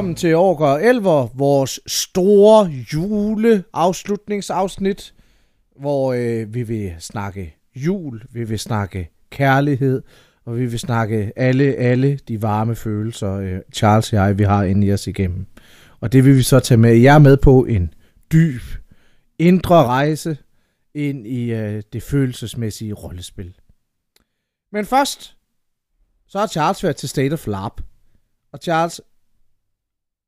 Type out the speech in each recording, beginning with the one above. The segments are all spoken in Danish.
velkommen til Orker Elver, vores store juleafslutningsafsnit, hvor øh, vi vil snakke jul, vi vil snakke kærlighed, og vi vil snakke alle, alle de varme følelser, øh, Charles og jeg, vi har inde i os igennem. Og det vil vi så tage med. Jeg med på en dyb, indre rejse ind i øh, det følelsesmæssige rollespil. Men først, så har Charles været til State of LARP. Og Charles,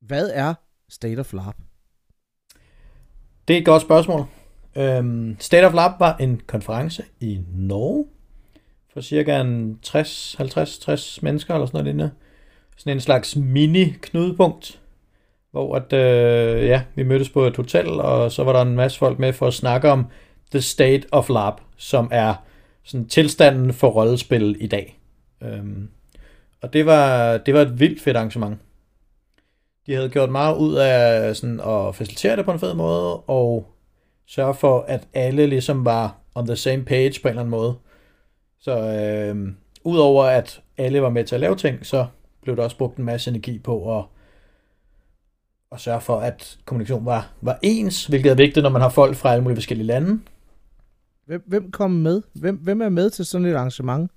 hvad er State of LARP? Det er et godt spørgsmål. Øhm, State of Lab var en konference i Norge for cirka 60, 50, 60 mennesker eller sådan noget lignende. Sådan en slags mini-knudepunkt, hvor at, øh, ja, vi mødtes på et hotel, og så var der en masse folk med for at snakke om The State of Lab, som er sådan tilstanden for rollespil i dag. Øhm, og det var, det var et vildt fedt arrangement. De havde gjort meget ud af sådan at facilitere det på en fed måde, og sørge for, at alle ligesom var on the same page på en eller anden måde. Så øh, udover at alle var med til at lave ting, så blev der også brugt en masse energi på at, at sørge for, at kommunikation var, var ens, hvilket er vigtigt, når man har folk fra alle mulige forskellige lande. Hvem, hvem kom med? Hvem, hvem er med til sådan et arrangement?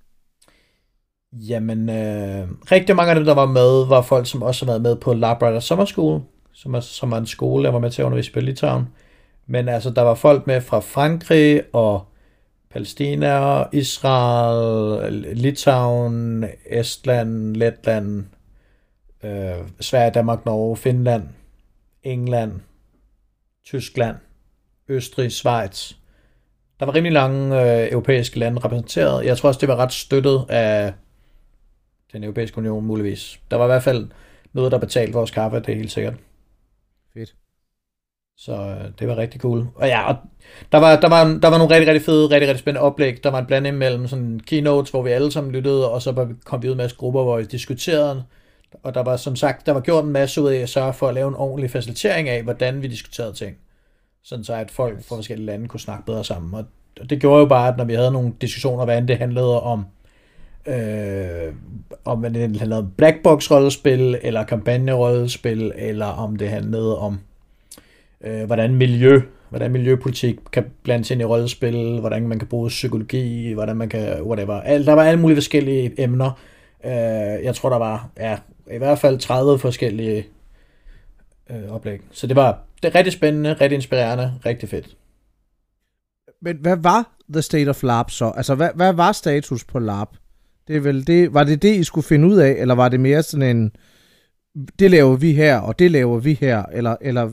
Jamen, øh, rigtig mange af dem, der var med, var folk, som også har været med på Labrador Summer School, som er, som er en skole, jeg var med til at undervise på Litauen. Men altså, der var folk med fra Frankrig og Palæstina, Israel, Litauen, Estland, Letland, øh, Sverige, Danmark, Norge, Finland, England, Tyskland, Østrig, Schweiz. Der var rimelig lange øh, europæiske lande repræsenteret. Jeg tror også, det var ret støttet af den europæiske union, muligvis. Der var i hvert fald noget, der betalte vores kaffe, det er helt sikkert. Fedt. Så øh, det var rigtig cool. Og ja, og der var, der, var, der var nogle rigtig, rigtig fede, rigtig, rigtig spændende oplæg. Der var en blanding mellem sådan keynotes, hvor vi alle sammen lyttede, og så kom vi ud med en masse grupper, hvor vi diskuterede. Og der var som sagt, der var gjort en masse ud af at sørge for at lave en ordentlig facilitering af, hvordan vi diskuterede ting. Sådan så at folk fra forskellige lande kunne snakke bedre sammen. Og det gjorde jo bare, at når vi havde nogle diskussioner, hvad end det handlede om, øh, om det handlede om blackbox-rollespil, eller kampagnerollespil, eller om det handlede om øh, hvordan miljø, hvordan miljøpolitik kan blandes ind i rollespil, hvordan man kan bruge psykologi, hvordan man kan, whatever. Al, der var alle mulige forskellige emner. Øh, jeg tror, der var ja, i hvert fald 30 forskellige øh, oplæg. Så det var det rigtig spændende, rigtig inspirerende, rigtig fedt. Men hvad var The State of LARP så? Altså, hvad, hvad var status på LARP? Det er vel det, var det det, I skulle finde ud af, eller var det mere sådan en, det laver vi her, og det laver vi her, eller, eller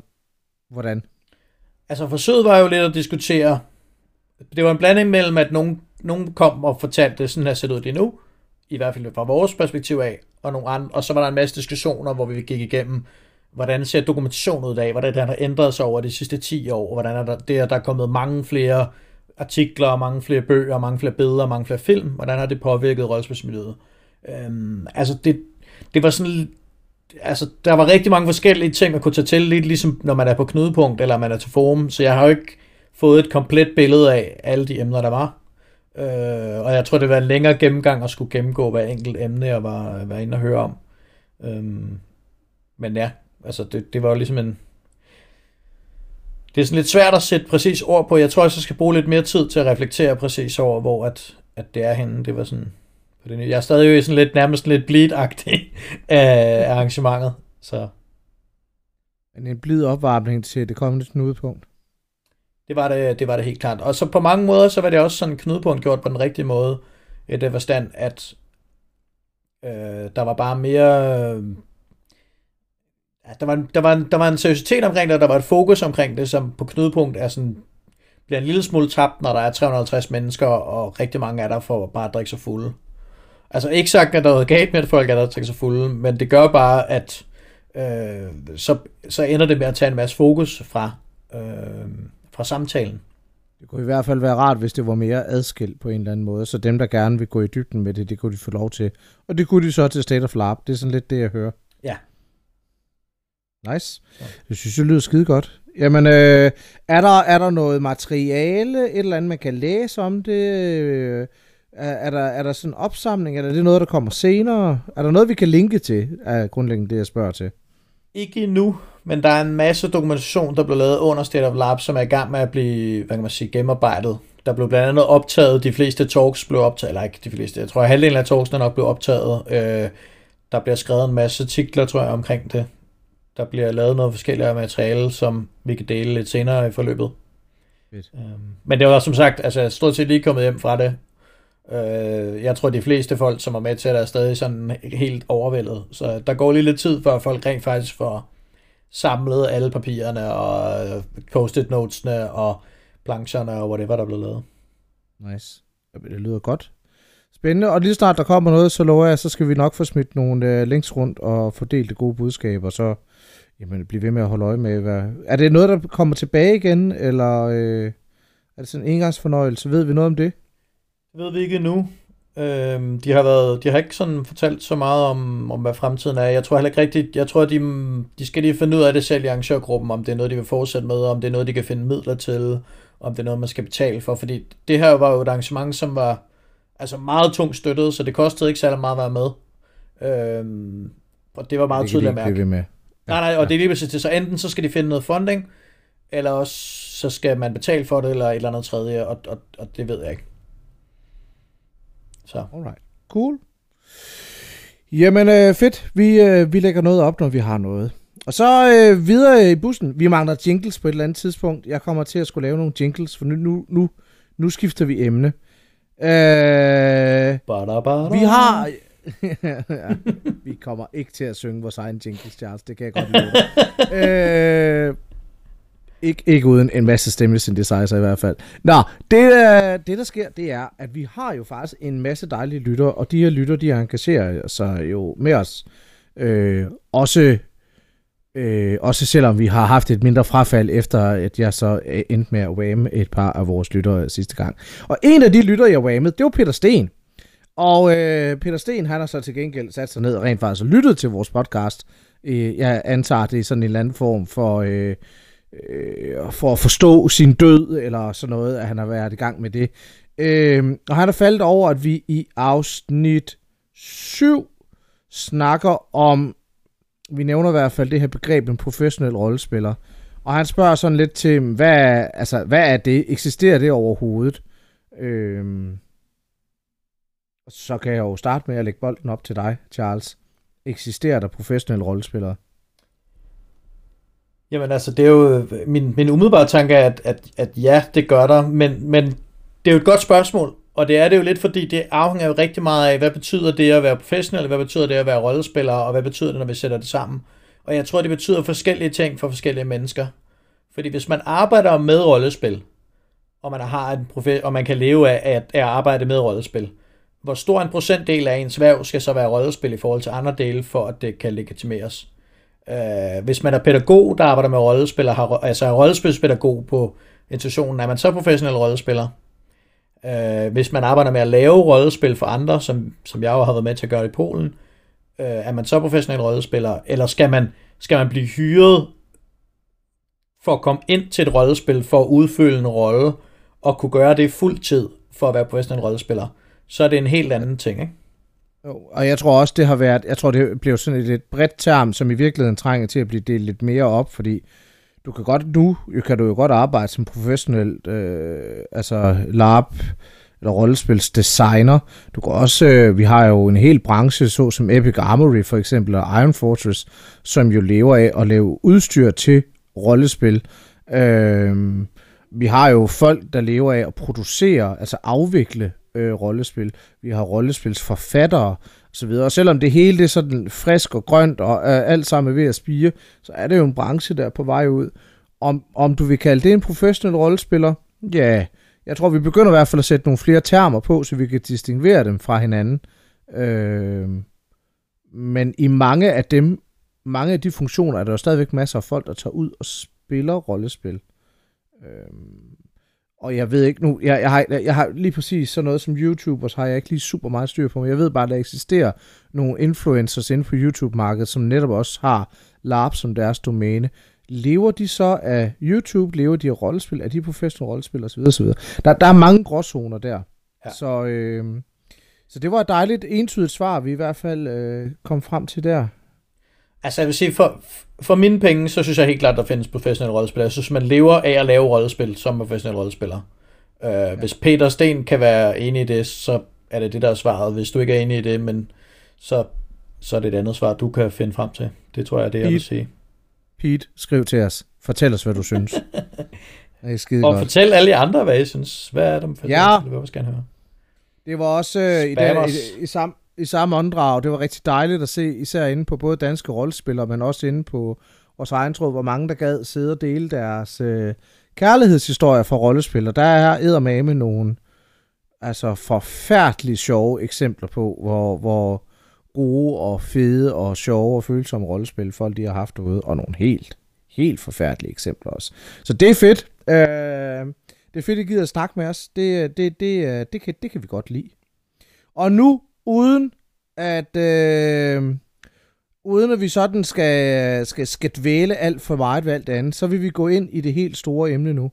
Hvordan? Altså forsøget var jo lidt at diskutere, det var en blanding mellem, at nogen, nogen kom og fortalte, sådan her ser det ud lige nu, i hvert fald fra vores perspektiv af, og, nogle andre, og så var der en masse diskussioner, hvor vi gik igennem, hvordan ser dokumentationen ud i dag, hvordan den har ændret sig over de sidste 10 år, og hvordan er der, det at der er kommet mange flere artikler, mange flere bøger, mange flere billeder, mange flere film, hvordan har det påvirket rollespilsmiljøet. Øhm, altså det, det var sådan altså, der var rigtig mange forskellige ting, at kunne tage til, lidt ligesom når man er på knudepunkt, eller man er til forum, så jeg har jo ikke fået et komplet billede af alle de emner, der var. Øh, og jeg tror, det var en længere gennemgang at skulle gennemgå hver enkelt emne, jeg var, var inde og høre om. Øh, men ja, altså det, det var jo ligesom en... Det er sådan lidt svært at sætte præcis ord på. Jeg tror, jeg skal bruge lidt mere tid til at reflektere præcis over, hvor at, at det er henne. Det var sådan på det nye. Jeg er stadig jo sådan lidt, nærmest lidt bleed-agtig af arrangementet. Så. Men en blid opvarmning til det kommende knudepunkt. Det var det, det var det helt klart. Og så på mange måder, så var det også sådan en knudepunkt gjort på den rigtige måde. I det forstand, at øh, der var bare mere... Ja, der, var, der, var, der var en seriøsitet omkring det, og der var et fokus omkring det, som på knudepunkt er sådan, bliver en lille smule tabt, når der er 350 mennesker, og rigtig mange af der for bare at drikke sig fulde. Altså ikke sagt, at der er noget galt med, at folk er der til sig fulde, men det gør bare, at øh, så, så ender det med at tage en masse fokus fra, øh, fra samtalen. Det kunne i hvert fald være rart, hvis det var mere adskilt på en eller anden måde, så dem, der gerne vil gå i dybden med det, det kunne de få lov til. Og det kunne de så til State of Lab. Det er sådan lidt det, jeg hører. Ja. Nice. Så. Jeg synes jeg lyder skide godt. Jamen, øh, er, der, er der noget materiale, et eller andet, man kan læse om det? Øh, er, er, der, er der sådan en opsamling, eller er det noget, der kommer senere? Er der noget, vi kan linke til, er grundlæggende det, jeg spørger til? Ikke endnu, men der er en masse dokumentation, der blev lavet under State of Lab, som er i gang med at blive, hvad kan man sige, gennemarbejdet. Der blev blandt andet optaget, de fleste talks blev optaget, eller ikke de fleste, jeg tror at halvdelen af talksene nok blev optaget. Øh, der bliver skrevet en masse artikler, tror jeg, omkring det. Der bliver lavet noget forskelligt materiale, som vi kan dele lidt senere i forløbet. Fedt. Øhm, men det var som sagt, altså stort set lige kommet hjem fra det. Øh, jeg tror, de fleste folk, som er med til det, er stadig sådan helt overvældet. Så der går lige lidt tid, før folk rent faktisk får samlet alle papirerne og øh, post-it notesene og plancherne og whatever, der blev lavet. Nice. Det lyder godt. Spændende, og lige snart der kommer noget, så lover jeg, så skal vi nok få smidt nogle øh, links rundt og fordele det gode budskab, og så jamen, blive ved med at holde øje med, hvad... Er det noget, der kommer tilbage igen, eller øh, er det sådan en engangsfornøjelse? Ved vi noget om det? Det ved vi ikke endnu. Øhm, de har været, de har ikke sådan fortalt så meget om, om hvad fremtiden er. Jeg tror heller ikke rigtigt, jeg tror, de, de skal lige finde ud af det selv i arrangørgruppen, om det er noget, de vil fortsætte med, om det er noget, de kan finde midler til, om det er noget, man skal betale for, fordi det her var jo et arrangement, som var altså meget tungt støttet, så det kostede ikke særlig meget at være med. Øhm, og det var meget tydeligt at mærke. Med. Nej, nej, og ja. det er lige præcis det. Så enten så skal de finde noget funding, eller også så skal man betale for det, eller et eller andet tredje, og, og, og det ved jeg ikke. Så. Alright. Cool. Jamen øh, fedt. Vi, øh, vi lægger noget op, når vi har noget. Og så øh, videre i bussen. Vi mangler jingles på et eller andet tidspunkt. Jeg kommer til at skulle lave nogle jingles, for nu, nu, nu, nu skifter vi emne. Øh, vi har ja, vi kommer ikke til at synge vores egen jingles, Charles. Det kan jeg godt lide. øh, ikke, ikke uden en masse stemmesynthesizer i hvert fald. Nå, det, øh, det der sker, det er, at vi har jo faktisk en masse dejlige lytter, og de her lytter, de engagerer sig jo med os. Øh, også, øh, også selvom vi har haft et mindre frafald, efter at jeg så øh, endte med at whamme et par af vores lyttere sidste gang. Og en af de lytter, jeg whammede, det var Peter Sten. Og øh, Peter Sten, han har så til gengæld sat sig ned og rent faktisk lyttet til vores podcast. Øh, jeg antager, det er sådan en eller anden form for... Øh, øh, for at forstå sin død, eller sådan noget, at han har været i gang med det. Øh, og han har faldet over, at vi i afsnit 7 snakker om, vi nævner i hvert fald det her begreb, en professionel rollespiller. Og han spørger sådan lidt til, hvad, altså, hvad er det? Eksisterer det overhovedet? Øh, så kan jeg jo starte med at lægge bolden op til dig, Charles. Eksisterer der professionelle rollespillere? Jamen altså, det er jo, øh, min, min umiddelbare tanke er, at, at, at ja, det gør der, men, men det er jo et godt spørgsmål, og det er det jo lidt, fordi det afhænger jo rigtig meget af, hvad betyder det at være professionel, hvad betyder det at være rollespiller, og hvad betyder det, når vi sætter det sammen. Og jeg tror, det betyder forskellige ting for forskellige mennesker. Fordi hvis man arbejder med rollespil, og man, har en profe- og man kan leve af at, at arbejde med rollespil, hvor stor en procentdel af ens værv skal så være rollespil i forhold til andre dele, for at det kan legitimeres. Øh, hvis man er pædagog, der arbejder med rollespil, har, altså er rollespilspædagog på institutionen, er man så professionel rollespiller? Øh, hvis man arbejder med at lave rollespil for andre, som, som jeg jo har været med til at gøre i Polen, øh, er man så professionel rollespiller? Eller skal man, skal man blive hyret for at komme ind til et rollespil, for at udfylde en rolle, og kunne gøre det fuld tid for at være professionel rollespiller? Så er det en helt anden ting, ikke? Jo, og jeg tror også, det har været, jeg tror, det blev sådan et lidt bredt term, som i virkeligheden trænger til at blive delt lidt mere op, fordi du kan godt nu, kan du jo godt arbejde som professionel, øh, altså LARP, eller rollespilsdesigner. Du kan også, øh, vi har jo en hel branche, så som Epic Armory for eksempel, og Iron Fortress, som jo lever af at lave udstyr til rollespil. Øh, vi har jo folk, der lever af at producere, altså afvikle øh, rollespil. Vi har rollespilsforfattere osv. Og selvom det hele det er sådan frisk og grønt og øh, alt sammen er ved at spire, så er det jo en branche, der er på vej ud. Om, om du vil kalde det en professionel rollespiller? Ja, jeg tror, vi begynder i hvert fald at sætte nogle flere termer på, så vi kan distinguere dem fra hinanden. Øh, men i mange af dem, mange af de funktioner, er der jo stadigvæk masser af folk, der tager ud og spiller rollespil. Øh, og jeg ved ikke nu, jeg, jeg, har, jeg har lige præcis sådan noget som YouTube, og så har jeg ikke lige super meget styr på, men jeg ved bare, at der eksisterer nogle influencers inden for YouTube-markedet, som netop også har LARP som deres domæne. Lever de så af YouTube? Lever de af rollespil? Er de professionelle rollespil? Osv. osv. Der, der er mange gråzoner der. Ja. Så, øh, så det var et dejligt entydigt svar, vi i hvert fald øh, kom frem til der. Altså jeg vil sige, for, for mine penge, så synes jeg helt klart, der findes professionelle rollespillere. Jeg synes, man lever af at lave rollespil som professionelle rollespiller. Uh, ja. Hvis Peter Sten kan være enig i det, så er det det, der er svaret. Hvis du ikke er enig i det, men så, så er det et andet svar, du kan finde frem til. Det tror jeg er det, jeg vil sige. Pete, skriv til os. Fortæl os, hvad du synes. Det er skide Og godt. fortæl alle de andre, hvad I synes. Hvad er der med Ja. Det vil jeg også gerne høre. Det var også øh, i, den, os. i, i, samme, i samme åndedrag. Det var rigtig dejligt at se, især inde på både danske rollespillere, men også inde på vores egen tråd, hvor mange der gad sidde og dele deres øh, kærlighedshistorier fra rollespil. Og der er eddermame nogle altså forfærdeligt sjove eksempler på, hvor, hvor gode og fede og sjove og følsomme rollespil folk de har haft derude, og nogle helt, helt forfærdelige eksempler også. Så det er fedt. Øh, det er fedt, at I gider at snakke med os. Det, det, det, øh, det, kan, det kan vi godt lide. Og nu, uden at, øh, uden at vi sådan skal, skal, skal dvæle alt for meget ved alt det andet, så vil vi gå ind i det helt store emne nu.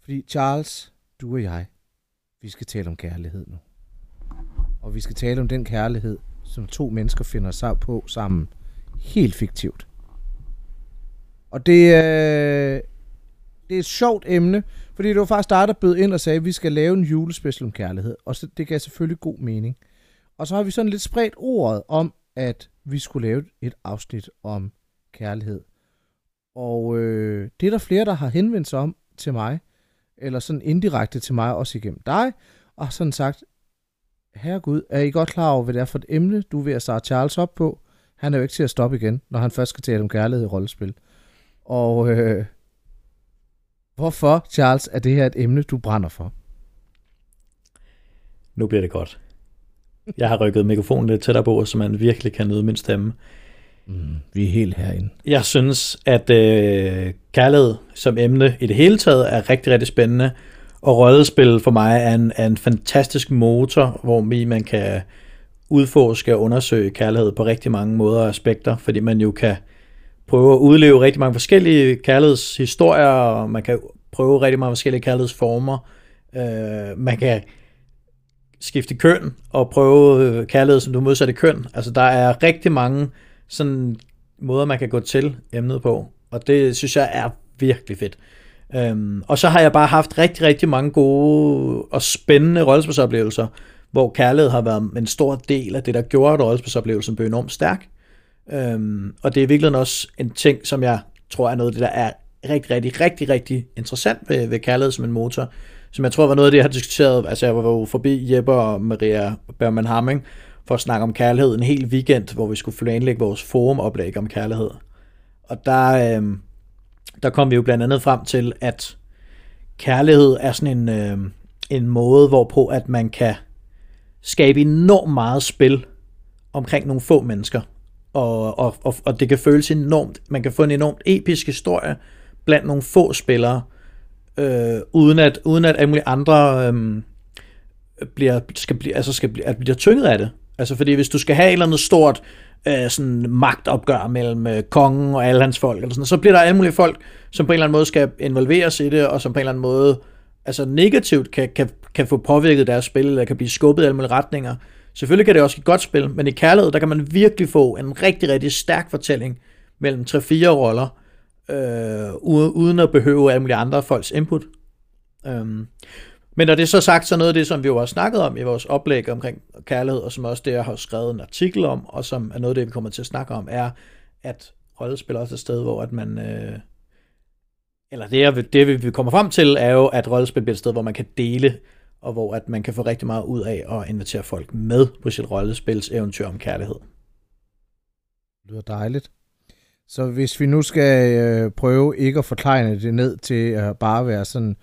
Fordi Charles, du og jeg, vi skal tale om kærlighed nu. Og vi skal tale om den kærlighed, som to mennesker finder sig på sammen. Helt fiktivt. Og det, øh, det er et sjovt emne, fordi det var faktisk dig, der bød ind og sagde, at vi skal lave en julespecial om kærlighed. Og så, det gav selvfølgelig god mening. Og så har vi sådan lidt spredt ordet om, at vi skulle lave et afsnit om kærlighed. Og øh, det er der flere, der har henvendt sig om til mig, eller sådan indirekte til mig, også igennem dig, og har sådan sagt, herregud, er I godt klar over, hvad det er for et emne, du er ved at starte Charles op på? Han er jo ikke til at stoppe igen, når han først skal tale om kærlighed i rollespil. Og øh, hvorfor, Charles, er det her et emne, du brænder for? Nu bliver det godt. Jeg har rykket mikrofonen lidt tættere på, så man virkelig kan nyde min stemme. Mm, vi er helt herinde. Jeg synes, at øh, kærlighed som emne i det hele taget er rigtig, rigtig spændende. Og rollespil for mig er en, er en fantastisk motor, hvor man kan udforske og undersøge kærlighed på rigtig mange måder og aspekter, fordi man jo kan prøve at udleve rigtig mange forskellige kærlighedshistorier, og man kan prøve rigtig mange forskellige kærlighedsformer. Øh, man kan skifte køn og prøve øh, kærlighed som du modsatte køn. Altså der er rigtig mange sådan måder, man kan gå til emnet på, og det synes jeg er virkelig fedt. Øhm, og så har jeg bare haft rigtig, rigtig mange gode og spændende rollespilsoplevelser, hvor kærlighed har været en stor del af det, der gjorde, at rollespilsoplevelsen blev enormt stærk. Øhm, og det er virkelig også en ting, som jeg tror er noget af det, der er rigtig, rigtig, rigtig, rigtig interessant ved, ved kærlighed som en motor. Som jeg tror var noget af det, jeg har diskuteret. Altså jeg var jo forbi Jeppe og Maria Berman Hamming for at snakke om kærlighed en hel weekend, hvor vi skulle planlægge vores forumoplæg om kærlighed. Og der, øh, der kom vi jo blandt andet frem til, at kærlighed er sådan en, øh, en måde, hvorpå at man kan skabe enormt meget spil omkring nogle få mennesker. Og, og, og, og det kan føles enormt, man kan få en enormt episk historie blandt nogle få spillere, øh, uden at, uden at alle mulige andre øh, bliver, skal blive, altså skal blive, at bliver tynget af det. Altså fordi hvis du skal have et eller andet stort øh, sådan magtopgør mellem øh, kongen og alle hans folk, eller sådan, så bliver der alle mulige folk, som på en eller anden måde skal involveres i det, og som på en eller anden måde altså negativt kan, kan, kan få påvirket deres spil, eller kan blive skubbet i alle mulige retninger. Selvfølgelig kan det også give et godt spil, men i kærlighed, der kan man virkelig få en rigtig, rigtig stærk fortælling mellem 3-4 roller, øh, uden at behøve alle mulige andre folks input. Øhm. men når det er så sagt, så noget af det, som vi jo har snakket om i vores oplæg omkring kærlighed, og som også det, jeg har skrevet en artikel om, og som er noget af det, vi kommer til at snakke om, er, at rollespil også er et sted, hvor at man... Øh, eller det, jeg, det, vi kommer frem til, er jo, at rollespil bliver et sted, hvor man kan dele, og hvor at man kan få rigtig meget ud af at invitere folk med på sit rollespils eventyr om kærlighed. Det lyder dejligt. Så hvis vi nu skal øh, prøve ikke at forklejne det ned til at bare være sådan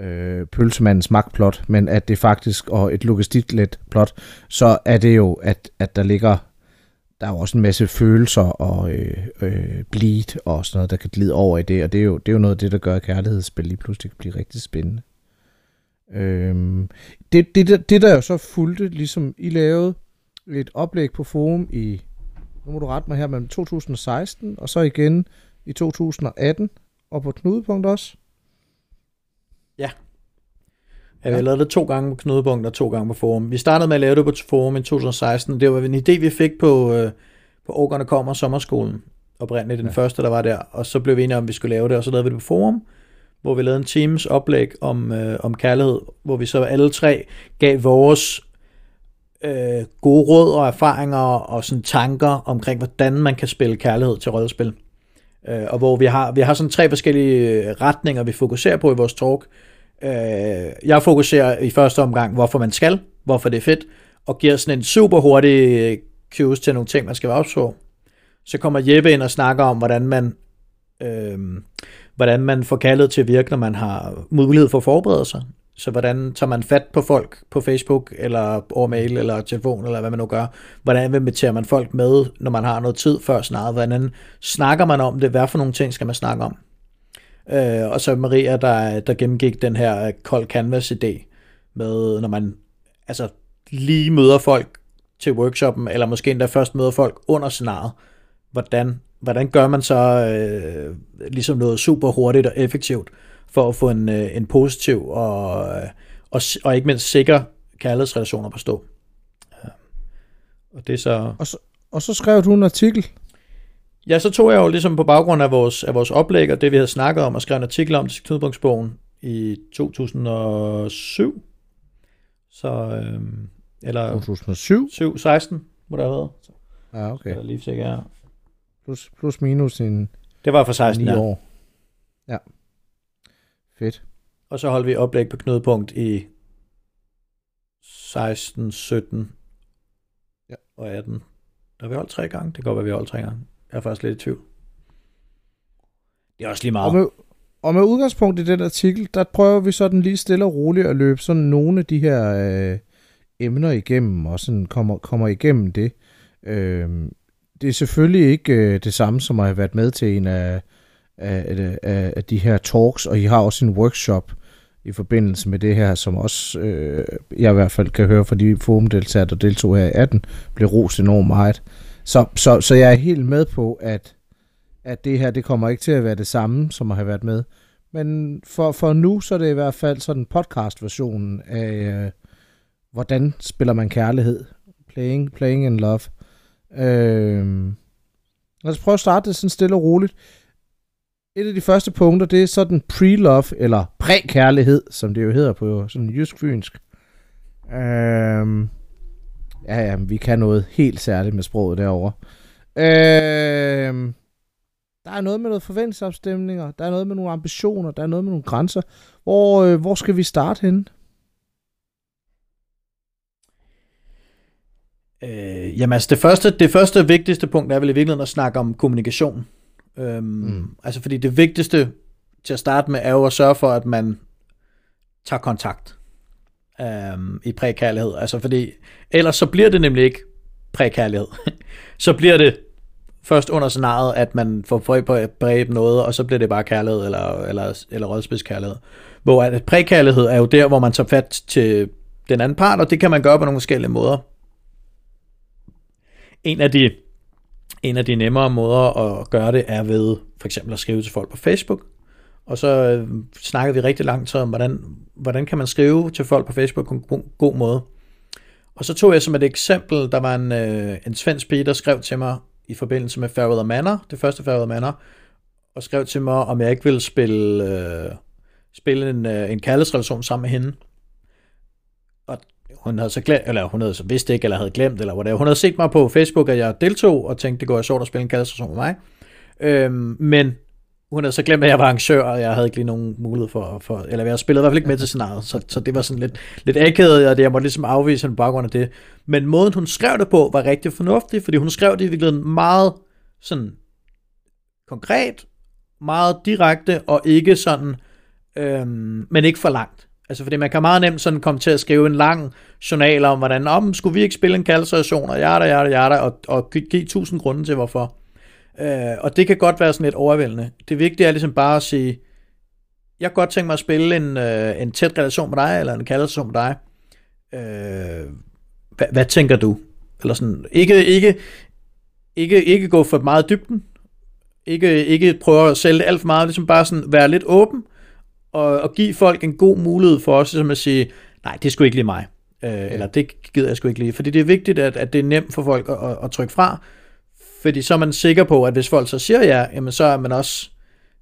øh, pølsemandens magtplot, men at det faktisk og et logistiklet plot, så er det jo, at, at der ligger der er jo også en masse følelser og øh, øh, bleed og sådan noget, der kan glide over i det, og det er jo, det er jo noget af det, der gør, at kærlighedsspil lige pludselig kan blive rigtig spændende. Øhm, det, det, det, der jo så fulgte, ligesom I lavede et oplæg på forum i, nu må du rette mig her, mellem 2016 og så igen i 2018, og på Knudepunkt også. Ja, vi har lavet det to gange på Knudepunkt og to gange på Forum. Vi startede med at lave det på Forum i 2016. Det var en idé, vi fik på, øh, på Årgerne Kommer Sommerskolen. oprindeligt, den ja. første, der var der, og så blev vi enige om, at vi skulle lave det, og så lavede vi det på forum, hvor vi lavede en Teams oplæg om, øh, om kærlighed, hvor vi så alle tre gav vores øh, gode råd og erfaringer og sådan tanker omkring, hvordan man kan spille kærlighed til rollespil. Øh, og hvor vi har, vi har sådan tre forskellige øh, retninger, vi fokuserer på i vores talk. Øh, jeg fokuserer i første omgang, hvorfor man skal, hvorfor det er fedt, og giver sådan en super hurtig øh, cues til nogle ting, man skal være ops på. Så kommer Jeppe ind og snakker om, hvordan man, øh, hvordan man får kaldet til at virke, når man har mulighed for at forberede sig. Så hvordan tager man fat på folk på Facebook, eller over mail, eller telefon, eller hvad man nu gør? Hvordan inviterer man folk med, når man har noget tid før snart? Hvordan snakker man om det? Hvad for nogle ting skal man snakke om? Øh, og så Maria, der, der gennemgik den her øh, cold canvas idé med, når man altså lige møder folk til workshoppen, eller måske endda først møder folk under scenariet, hvordan, hvordan gør man så øh, ligesom noget super hurtigt og effektivt for at få en, øh, en positiv og, og, og ikke mindst sikker kærlighedsrelationer på stå. Og det er så... Og så, og så skrev du en artikel. Ja, så tog jeg jo ligesom på baggrund af vores, af vores oplæg og det, vi havde snakket om, og skrev en artikel om til Knudepunktsbogen i 2007. Så, øh, eller 2007? 7, 16 må det have været. Ja, okay. Jeg er lige sikker. Plus, plus minus en Det var for 16 9 ja. år. Ja. Fedt. Og så holdt vi oplæg på knudepunkt i 16, 17 Ja. og 18. Der har vi holdt tre gange. Det kan godt være, vi holdt tre gange. Jeg er faktisk lidt i tvivl. Det er også lige meget. Og med, og med udgangspunkt i den artikel, der prøver vi sådan lige stille og roligt at løbe sådan nogle af de her øh, emner igennem, og sådan kommer, kommer igennem det. Øh, det er selvfølgelig ikke øh, det samme som at have været med til en af, af, af, af de her talks, og I har også en workshop i forbindelse med det her, som også, øh, jeg i hvert fald kan høre fra de forumdeltagere, der deltog her i 18, blev rost enormt meget. Så, så, så jeg er helt med på, at, at det her, det kommer ikke til at være det samme, som at have været med. Men for, for nu, så er det i hvert fald sådan podcast-versionen af, øh, hvordan spiller man kærlighed. Playing, playing in love. Øh, lad os prøve at starte det sådan stille og roligt. Et af de første punkter, det er sådan pre-love, eller prækærlighed, som det jo hedder på sådan jysk-fynsk. Øhm, ja, ja, vi kan noget helt særligt med sproget derovre. Øhm, der er noget med noget forventningsafstemninger, der er noget med nogle ambitioner, der er noget med nogle grænser. Hvor, øh, hvor skal vi starte henne? Øh, jamen altså det første, det første og vigtigste punkt er vel i virkeligheden at snakke om kommunikation. Øhm, mm. Altså fordi det vigtigste til at starte med er jo at sørge for, at man tager kontakt øhm, i prækærlighed. Altså fordi ellers så bliver det nemlig ikke prækærlighed. så bliver det først under scenariet, at man får fri på brev noget, og så bliver det bare kærlighed eller, eller, eller rådspidskærlighed. Hvor at prækærlighed er jo der, hvor man tager fat til den anden part, og det kan man gøre på nogle forskellige måder. En af de en af de nemmere måder at gøre det er ved for eksempel at skrive til folk på Facebook. Og så øh, snakkede vi rigtig langt om, hvordan, hvordan kan man skrive til folk på Facebook på en god, god måde. Og så tog jeg som et eksempel, der var en, øh, en svensk pige, der skrev til mig i forbindelse med Farewell Manor, det første Farewell Manor, og skrev til mig, om jeg ikke ville spille, øh, spille en, øh, en kærlighedsrelation sammen med hende. Hun havde så glemt, eller hun havde så vidst ikke, eller havde glemt, eller whatever. Hun havde set mig på Facebook, at jeg deltog, og tænkte, det går sjovt at spille en kærlighedsrelation med mig. Øhm, men hun havde så glemt, at jeg var arrangør, og jeg havde ikke lige nogen mulighed for, for eller jeg spillede i hvert fald ikke med til scenariet, så, så det var sådan lidt, lidt akavet, og det, jeg måtte ligesom afvise en baggrund af det. Men måden, hun skrev det på, var rigtig fornuftig, fordi hun skrev det i virkeligheden meget sådan konkret, meget direkte, og ikke sådan, øhm, men ikke for langt. Altså fordi man kan meget nemt sådan komme til at skrive en lang journal om, hvordan, om skulle vi ikke spille en kaldestation, og jada, jada, jada, og, og give tusind grunde til hvorfor. Øh, og det kan godt være sådan lidt overvældende. Det vigtige er ligesom bare at sige, jeg kan godt tænke mig at spille en, øh, en tæt relation med dig, eller en kaldestation med dig. Øh, hvad, hvad tænker du? Eller sådan, ikke, ikke, ikke, ikke gå for meget dybden, ikke, ikke prøve at sælge det alt for meget, ligesom bare sådan være lidt åben, og, og give folk en god mulighed for os, som at sige, nej, det skulle ikke lige mig, øh, ja. eller det gider jeg sgu ikke lige, fordi det er vigtigt, at, at det er nemt for folk at, at, at trykke fra, Fordi så er man sikker på, at hvis folk så siger ja, jamen så er man også,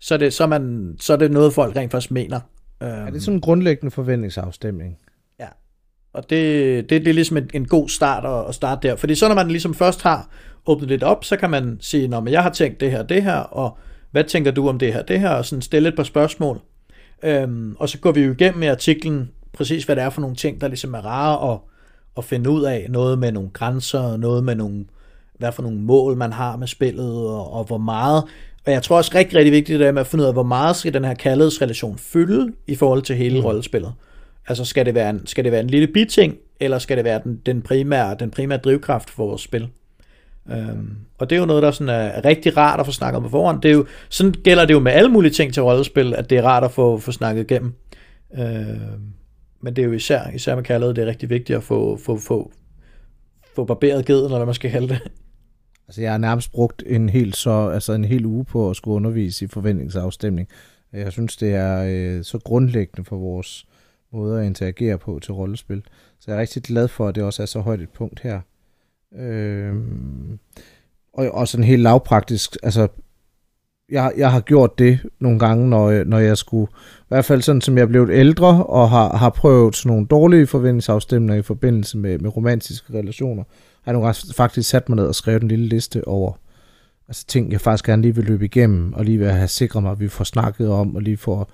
så er det, så er man, så er det noget, folk rent faktisk mener. Er det sådan en grundlæggende forventningsafstemning? Ja, og det, det, det er ligesom en, en god start at, at starte der. Fordi så når man ligesom først har åbnet lidt op, så kan man sige, Nå, men jeg har tænkt det her, det her, og hvad tænker du om det her, det her, og sådan stille et par spørgsmål. Øhm, og så går vi jo igennem i artiklen, præcis hvad det er for nogle ting, der ligesom er rare at, at finde ud af. Noget med nogle grænser, noget med nogle, hvad for nogle mål man har med spillet, og, og hvor meget. Og jeg tror også rigtig, rigtig vigtigt det er med at finde ud af, hvor meget skal den her kærlighedsrelation fylde i forhold til hele mm. rollespillet. Altså skal det være en, skal det være en lille biting, eller skal det være den, den, primære, den primære drivkraft for vores spil? Øhm, og det er jo noget, der sådan er, rigtig rart at få snakket om på forhånd. Det er jo, sådan gælder det jo med alle mulige ting til rollespil, at det er rart at få, få snakket igennem. Øhm, men det er jo især, især med kaldet, det er rigtig vigtigt at få, få, få, få barberet geden, eller hvad man skal kalde det. Altså, jeg har nærmest brugt en hel, så, altså en hel uge på at skulle undervise i forventningsafstemning. Jeg synes, det er øh, så grundlæggende for vores måde at interagere på til rollespil. Så jeg er rigtig glad for, at det også er så højt et punkt her. Øh, og, og sådan helt lavpraktisk, altså jeg, jeg har gjort det nogle gange, når, når jeg skulle, i hvert fald sådan som jeg blev ældre, og har, har prøvet sådan nogle dårlige forventningsafstemninger i forbindelse med, med romantiske relationer, har jeg nogle faktisk sat mig ned og skrevet en lille liste over altså ting, jeg faktisk gerne lige vil løbe igennem, og lige vil have sikret mig, at vi får snakket om, og lige får,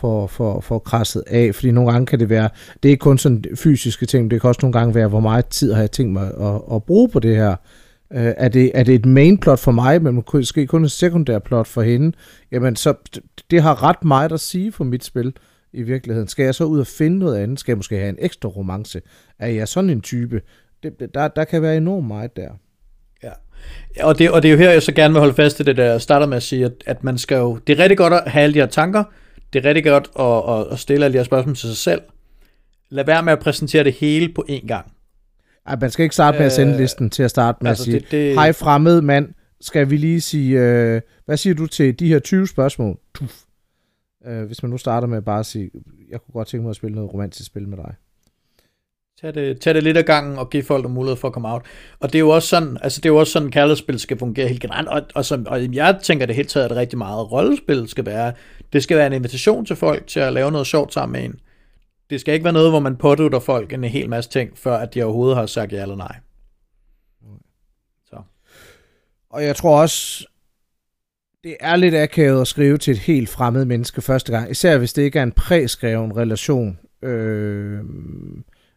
for, for, for krasset af, fordi nogle gange kan det være, det er ikke kun sådan fysiske ting, det kan også nogle gange være, hvor meget tid har jeg tænkt mig at, at bruge på det her, Øh, er, det, er det et main plot for mig, men måske kun et sekundær plot for hende, jamen så det har ret meget at sige for mit spil i virkeligheden. Skal jeg så ud og finde noget andet? Skal jeg måske have en ekstra romance? Er jeg sådan en type? Det, der, der kan være enormt meget der. Ja, og det, og det er jo her, jeg så gerne vil holde fast i det, der jeg starter med at sige, at, at man skal jo, det er rigtig godt at have alle de her tanker, det er rigtig godt at, at, at stille alle de her spørgsmål til sig selv. Lad være med at præsentere det hele på én gang. Ej, man skal ikke starte med at sende øh, listen til at starte med altså at sige, det, det... hej fremmed mand, skal vi lige sige, øh, hvad siger du til de her 20 spørgsmål? Tuf. Øh, hvis man nu starter med at bare sige, jeg kunne godt tænke mig at spille noget romantisk spil med dig. Tag det, tag det lidt af gangen og give folk mulighed for at komme out. Og det er jo også sådan, altså det er jo også sådan, kærlighedsspil skal fungere helt generelt. Og, og, som, og jeg tænker det helt taget, at rigtig meget rollespil skal være. Det skal være en invitation til folk til at lave noget sjovt sammen med en det skal ikke være noget, hvor man pådutter folk en hel masse ting, før at de overhovedet har sagt ja eller nej. Så. Og jeg tror også, det er lidt akavet at skrive til et helt fremmed menneske første gang, især hvis det ikke er en præskreven relation, øh,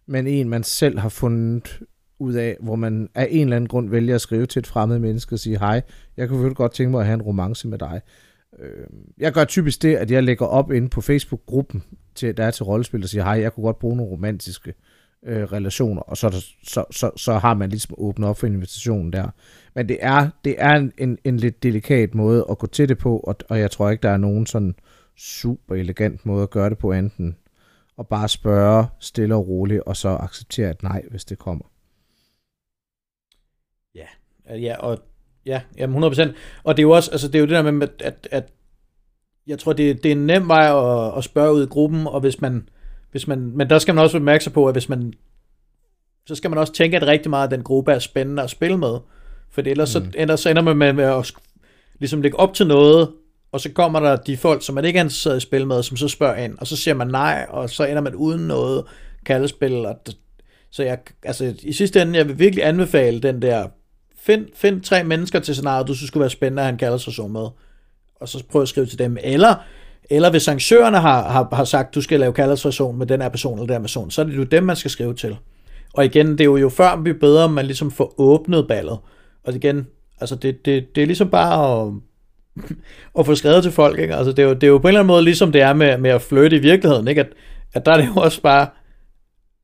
men en, man selv har fundet ud af, hvor man af en eller anden grund vælger at skrive til et fremmed menneske og sige, hej, jeg kunne virkelig godt tænke mig at have en romance med dig. Øhm, jeg gør typisk det, at jeg lægger op inde på Facebook-gruppen, til, der er til rollespil, og siger, hej, jeg kunne godt bruge nogle romantiske øh, relationer, og så, så, så, så har man ligesom åbnet op for invitationen der. Men det er, det er en, en, en lidt delikat måde at gå til det på, og, og jeg tror ikke, der er nogen sådan super elegant måde at gøre det på enten og bare spørge stille og roligt, og så acceptere et nej, hvis det kommer. Ja, ja, og Ja, jamen 100%. Og det er jo også, altså det er jo det der med, at, at jeg tror, det, det er en nem vej at, at spørge ud i gruppen, og hvis man, hvis man, men der skal man også være sig på, at hvis man, så skal man også tænke, at rigtig meget af den gruppe er spændende at spille med. For ellers, mm. så, ellers så ender man med, med at ligesom lægge op til noget, og så kommer der de folk, som man ikke er interesseret i spil med, som så spørger ind, og så siger man nej, og så ender man uden noget kaldespil. Og så jeg, altså i sidste ende, jeg vil virkelig anbefale den der Find, find tre mennesker til scenariet, du synes skulle være spændende at han kalder sig så med. Og så prøv at skrive til dem. Eller, eller hvis arrangørerne har, har, har sagt, du skal lave kalderstation med den her person eller den her person, så er det jo dem, man skal skrive til. Og igen, det er jo, jo før vi bedre, man ligesom får åbnet ballet. Og igen, altså det, det, det er ligesom bare at, at få skrevet til folk. Ikke? Altså det, er jo, det er jo på en eller anden måde ligesom det er med, med at flytte i virkeligheden. Ikke? At, at der er det jo også bare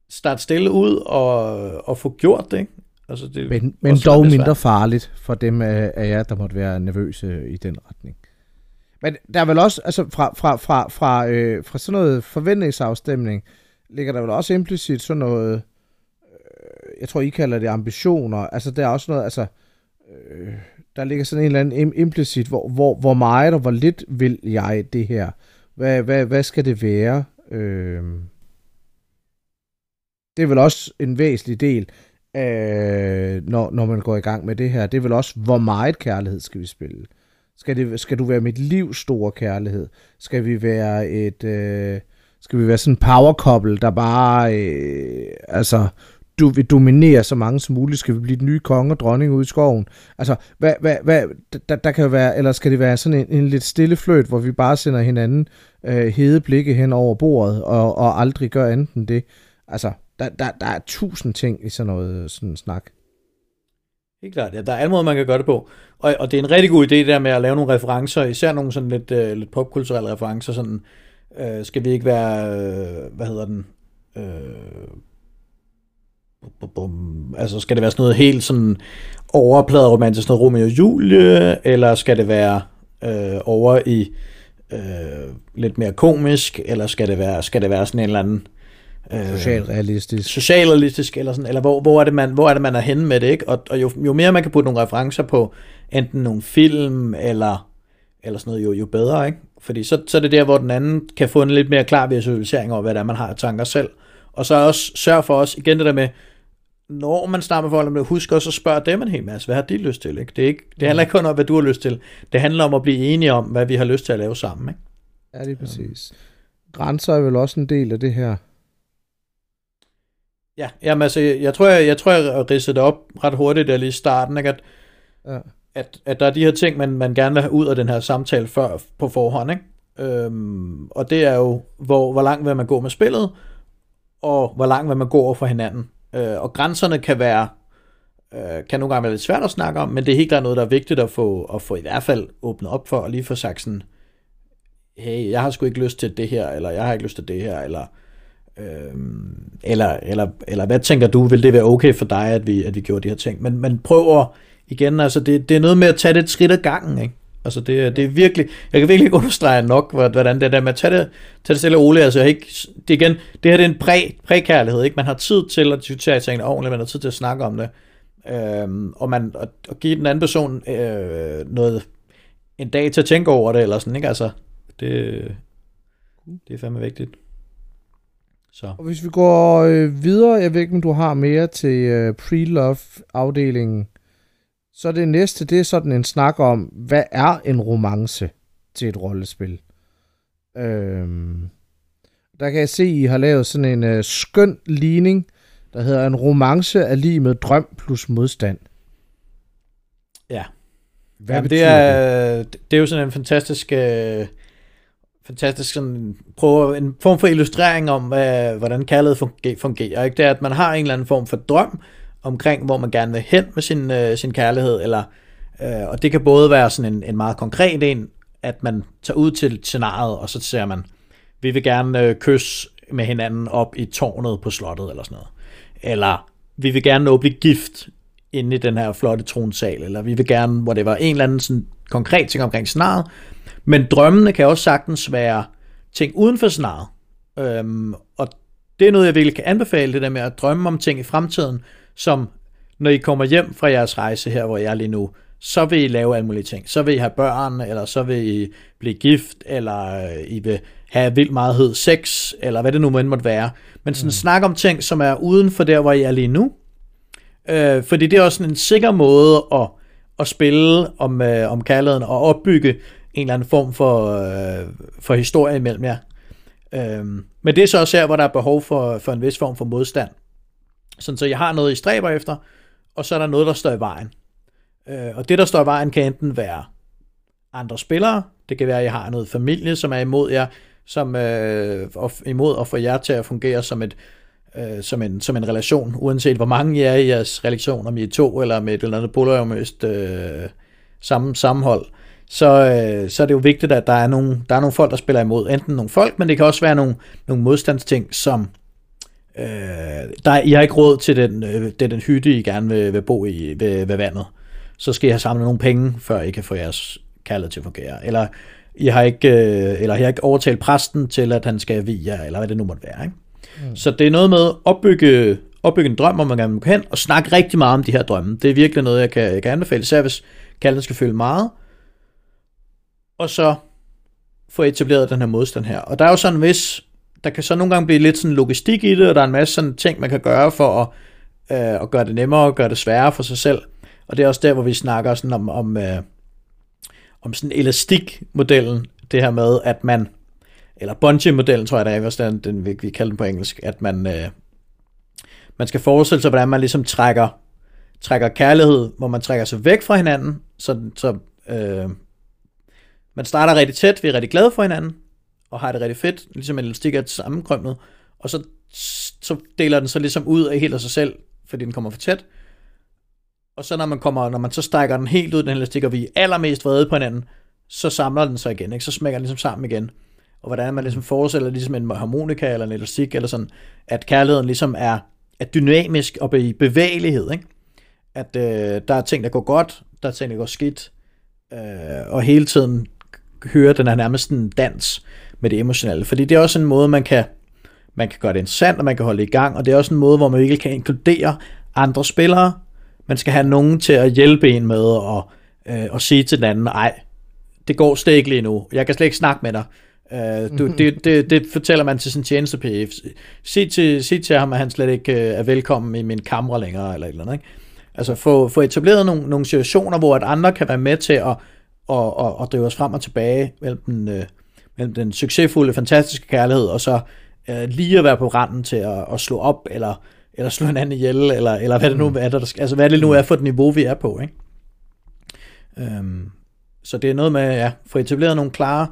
starte stille ud og, og få gjort det. Ikke? Altså, det men men dog mindre farligt for dem af, af jer, der måtte være nervøse i den retning. Men der er vel også, altså fra, fra, fra, fra, øh, fra sådan noget forventningsafstemning, ligger der vel også implicit sådan noget, øh, jeg tror I kalder det ambitioner, altså der er også noget, altså, øh, der ligger sådan en eller anden implicit, hvor, hvor, hvor meget og hvor lidt vil jeg det her? Hvad, hvad, hvad skal det være? Øh, det er vel også en væsentlig del øh, når, når man går i gang med det her, det er vel også, hvor meget kærlighed skal vi spille? Skal, det, skal du være mit livs store kærlighed? Skal vi være et... Øh, skal vi være sådan en power couple, der bare... Øh, altså, du vil dominere så mange som muligt? Skal vi blive den nye konge og dronning ude i skoven? Altså, hvad, hvad, hvad, der, der kan være, eller skal det være sådan en, en lidt stille fløjt, hvor vi bare sender hinanden øh, hede blikke hen over bordet, og, og aldrig gør andet end det? Altså, der, der, der er tusind ting i sådan noget sådan snak. Helt klart, ja, der er alle måder, man kan gøre det på. Og, og det er en rigtig god idé, det der med at lave nogle referencer, især nogle sådan lidt, øh, lidt popkulturelle referencer, sådan, øh, skal vi ikke være, øh, hvad hedder den, øh, bum, bum, altså skal det være sådan noget helt sådan overpladet romantisk, sådan noget Romeo og Julie, eller skal det være øh, over i øh, lidt mere komisk, eller skal det være, skal det være sådan en eller anden øh, socialrealistisk. Socialrealistisk, eller sådan, eller hvor, hvor, er det, man, hvor er det, man er henne med det, ikke? Og, og jo, jo mere man kan putte nogle referencer på, enten nogle film, eller, eller sådan noget, jo, jo bedre, ikke? Fordi så, så er det der, hvor den anden kan få en lidt mere klar visualisering over, hvad det er, man har af tanker selv. Og så også sørg for os, igen det der med, når man snakker med folk, husk også at spørge dem en hel masse, hvad har de lyst til? Ikke? Det, er ikke, det handler ikke kun om, hvad du har lyst til. Det handler om at blive enige om, hvad vi har lyst til at lave sammen. Ikke? Ja, det er præcis. Grænser er vel også en del af det her. Ja, jamen altså, jeg tror, jeg, jeg, tror, jeg ridsede det op ret hurtigt der lige i starten, ikke? At, ja. at, at der er de her ting, man, man gerne vil have ud af den her samtale før på forhånd, ikke? Øhm, og det er jo, hvor, hvor langt vil man gå med spillet, og hvor langt vil man gå over for hinanden. Øh, og grænserne kan være, øh, kan nogle gange være lidt svært at snakke om, men det er helt klart noget, der er vigtigt at få, at få i hvert fald åbnet op for, og lige få sagt sådan, hey, jeg har sgu ikke lyst til det her, eller jeg har ikke lyst til det her, eller øh, eller, eller, eller hvad tænker du, vil det være okay for dig, at vi, at vi gjorde de her ting? Men, men prøv at, igen, altså det, det er noget med at tage det et skridt ad gangen, ikke? Altså det, det er virkelig, jeg kan virkelig ikke understrege nok, hvordan det er der med at tage det, tage det stille og roligt, altså ikke, det igen, det her det er en præ, prækærlighed, ikke? Man har tid til at diskutere tingene ordentligt, man har tid til at snakke om det, øhm, og man, og, at give den anden person øh, noget, en dag til at tænke over det, eller sådan, ikke? Altså, det, det er fandme vigtigt. Så. Og hvis vi går øh, videre, jeg ved ikke, om du har mere til øh, pre-love-afdelingen, så det næste, det er sådan en snak om, hvad er en romance til et rollespil? Øhm, der kan jeg se, at I har lavet sådan en øh, skøn ligning, der hedder en romance er lige med drøm plus modstand. Ja. Hvad Jamen, det er, det? det er jo sådan en fantastisk øh, fantastisk sådan, prøve en form for illustrering om, hvad, hvordan kærlighed fungerer. Ikke? Det er, at man har en eller anden form for drøm omkring, hvor man gerne vil hen med sin, øh, sin kærlighed, eller, øh, og det kan både være sådan en, en meget konkret en, at man tager ud til scenariet, og så ser man, vi vil gerne øh, kysse med hinanden op i tårnet på slottet, eller sådan noget. Eller vi vil gerne nå at blive gift inde i den her flotte tronsal, eller vi vil gerne, hvor det var en eller anden sådan konkret ting omkring scenariet, men drømmene kan også sagtens være ting uden for scenariet. Øhm, og det er noget, jeg virkelig kan anbefale, det der med at drømme om ting i fremtiden, som når I kommer hjem fra jeres rejse her, hvor jeg er lige nu, så vil I lave alle mulige ting. Så vil I have børn, eller så vil I blive gift, eller I vil have vildt meget hed sex, eller hvad det nu måtte være. Men sådan mm. snak om ting, som er uden for der, hvor I er lige nu. Øh, fordi det er også en sikker måde at, at spille om, øh, om kærligheden og opbygge en eller anden form for, øh, for historie imellem jer. Øhm, men det er så også her, hvor der er behov for, for en vis form for modstand. Sådan så jeg har noget, I stræber efter, og så er der noget, der står i vejen. Øh, og det, der står i vejen, kan enten være andre spillere, det kan være, at jeg har noget familie, som er imod jer, som øh, imod at få jer til at fungere som et øh, som, en, som en relation, uanset hvor mange I er i jeres relation, om I er to, eller med et eller andet polarømøst øh, samme, sammenhold så, øh, så er det jo vigtigt, at der er, nogle, der er nogle folk, der spiller imod. Enten nogle folk, men det kan også være nogle, nogle modstandsting, som øh, der, I har ikke råd til den, øh, det den hytte, I gerne vil, vil bo i ved, ved vandet. Så skal I have samlet nogle penge, før I kan få jeres kaldet til at fungere. Eller I har ikke, øh, eller I har ikke overtalt præsten til, at han skal jer, eller hvad det nu måtte være. Ikke? Mm. Så det er noget med at opbygge, opbygge en drøm, hvor man gerne vil hen, og snakke rigtig meget om de her drømme. Det er virkelig noget, jeg kan, jeg kan anbefale, især hvis kaldet skal føle meget, og så få etableret den her modstand her. Og der er jo sådan en vis, der kan så nogle gange blive lidt sådan logistik i det, og der er en masse sådan ting, man kan gøre for at øh, og gøre det nemmere og gøre det sværere for sig selv. Og det er også der, hvor vi snakker sådan om, om, øh, om sådan elastikmodellen, det her med, at man, eller bungee-modellen, tror jeg, der er, også den, den vi, vi kalder den på engelsk, at man, øh, man skal forestille sig, hvordan man ligesom trækker, trækker kærlighed, hvor man trækker sig væk fra hinanden, så, så øh, man starter rigtig tæt, vi er rigtig glade for hinanden, og har det rigtig fedt, ligesom en elastik er sammenkrømmet, og så, så deler den så ligesom ud af helt af sig selv, fordi den kommer for tæt, og så når man kommer, når man så strækker den helt ud, den elastik, og vi er allermest vrede på hinanden, så samler den sig igen, ikke? så smækker den ligesom sammen igen. Og hvordan man ligesom forestiller ligesom en harmonika eller en elastik, eller sådan, at kærligheden ligesom er, er dynamisk og i bevægelighed. Ikke? At øh, der er ting, der går godt, der er ting, der går skidt, øh, og hele tiden hører den her nærmest en dans med det emotionelle. Fordi det er også en måde, man kan, man kan gøre det interessant, og man kan holde det i gang, og det er også en måde, hvor man virkelig kan inkludere andre spillere. Man skal have nogen til at hjælpe en med at, øh, at sige til den anden, ej, det går slet ikke lige nu. Jeg kan slet ikke snakke med dig. Uh, du, det, det, det fortæller man til sin tjeneste Sig til, sig til ham, at han slet ikke uh, er velkommen i min kamera længere, eller et eller andet. Ikke? Altså få, få etableret nogle, nogle situationer, hvor at andre kan være med til at, at, at, at drive os frem og tilbage mellem den, uh, mellem den succesfulde, fantastiske kærlighed, og så uh, lige at være på randen til at, at slå op, eller, eller slå en anden ihjel, eller, eller hvad det nu er, der, altså, hvad det nu er for et niveau, vi er på. Ikke? Um, så det er noget med ja, få etableret nogle klare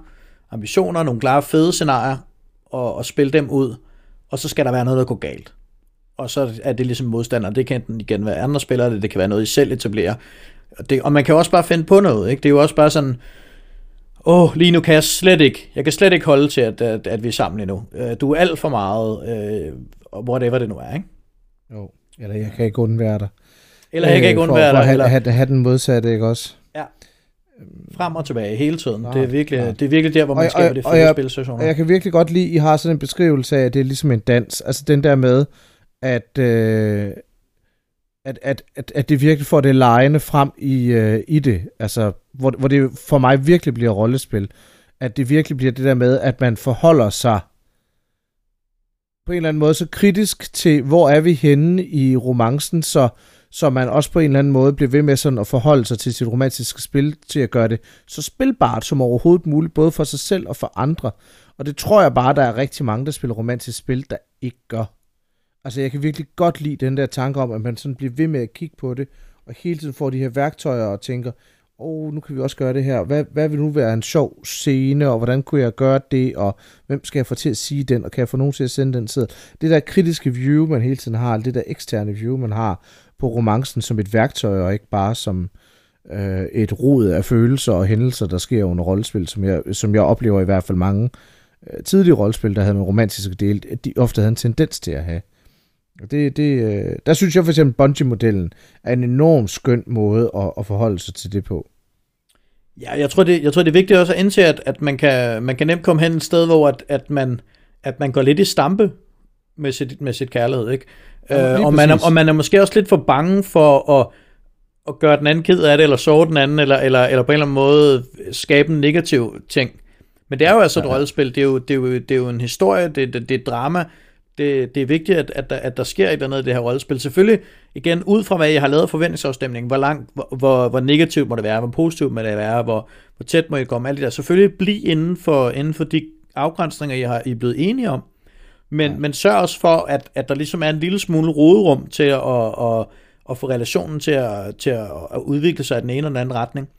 ambitioner, nogle klare fede scenarier, og, og spille dem ud, og så skal der være noget, der går galt. Og så er det ligesom modstander. Det kan enten igen være andre spillere, det, det kan være noget, I selv etablerer. Og, det, og man kan også bare finde på noget. Ikke? Det er jo også bare sådan, åh, oh, lige nu kan jeg slet ikke, jeg kan slet ikke holde til, at, at, at vi er sammen endnu. Øh, du er alt for meget, øh, whatever det nu er, ikke? Jo, eller jeg kan ikke undvære dig. Eller jeg kan ikke undvære dig. For at have, eller... have, have den modsatte, ikke også? Ja. Frem og tilbage hele tiden. Ja, det, er virkelig, ja. det er virkelig der, hvor man og, skaber og, det fede spilsituationer. Og jeg kan virkelig godt lide, at I har sådan en beskrivelse af, at det er ligesom en dans. Altså den der med, at, øh, at, at, at, at det virkelig får det lejende frem i, øh, i det. Altså, hvor, hvor det for mig virkelig bliver rollespil. At det virkelig bliver det der med, at man forholder sig på en eller anden måde så kritisk til, hvor er vi henne i romancen, så så man også på en eller anden måde bliver ved med sådan at forholde sig til sit romantiske spil, til at gøre det så spilbart som overhovedet muligt, både for sig selv og for andre. Og det tror jeg bare, der er rigtig mange, der spiller romantisk spil, der ikke gør. Altså jeg kan virkelig godt lide den der tanke om, at man sådan bliver ved med at kigge på det, og hele tiden får de her værktøjer og tænker, åh, oh, nu kan vi også gøre det her. Hvad, hvad vil nu være en sjov scene, og hvordan kunne jeg gøre det, og hvem skal jeg få til at sige den, og kan jeg få nogen til at sende den side? Det der kritiske view, man hele tiden har, det der eksterne view, man har, på romancen som et værktøj, og ikke bare som øh, et rod af følelser og hændelser, der sker under rollespil, som jeg, som jeg oplever i hvert fald mange øh, tidlige rollespil, der havde med romantiske dele, de ofte havde en tendens til at have. Det, det, øh, der synes jeg for eksempel, Bungie-modellen er en enorm skøn måde at, at forholde sig til det på. Ja, jeg tror, det, jeg tror, det er vigtigt også at indse, at, at man, kan, man kan nemt komme hen et sted, hvor at, at, man, at man går lidt i stampe med sit, med sit kærlighed, ikke? Ja, øh, og, man er, og man er måske også lidt for bange for at, at gøre den anden ked af det, eller sove den anden, eller, eller, eller på en eller anden måde skabe en negativ ting. Men det er jo altså et ja. rollespil, det er jo, det, er jo, det er jo en historie, det, det, det er drama, det, det er vigtigt, at, at, der, at der sker et eller andet i det her rollespil. Selvfølgelig, igen, ud fra hvad jeg har lavet forventningsafstemning, hvor, langt, hvor, hvor, hvor negativt må det være, hvor positivt må det være, hvor, hvor tæt må I komme, alt det der. Selvfølgelig bliv inden for, inden for de afgrænsninger, I, har, I er blevet enige om. Men, ja. men sørg også for, at, at der ligesom er en lille smule råderum til at, at, at, at få relationen til at, til at, at udvikle sig i den ene eller den anden retning.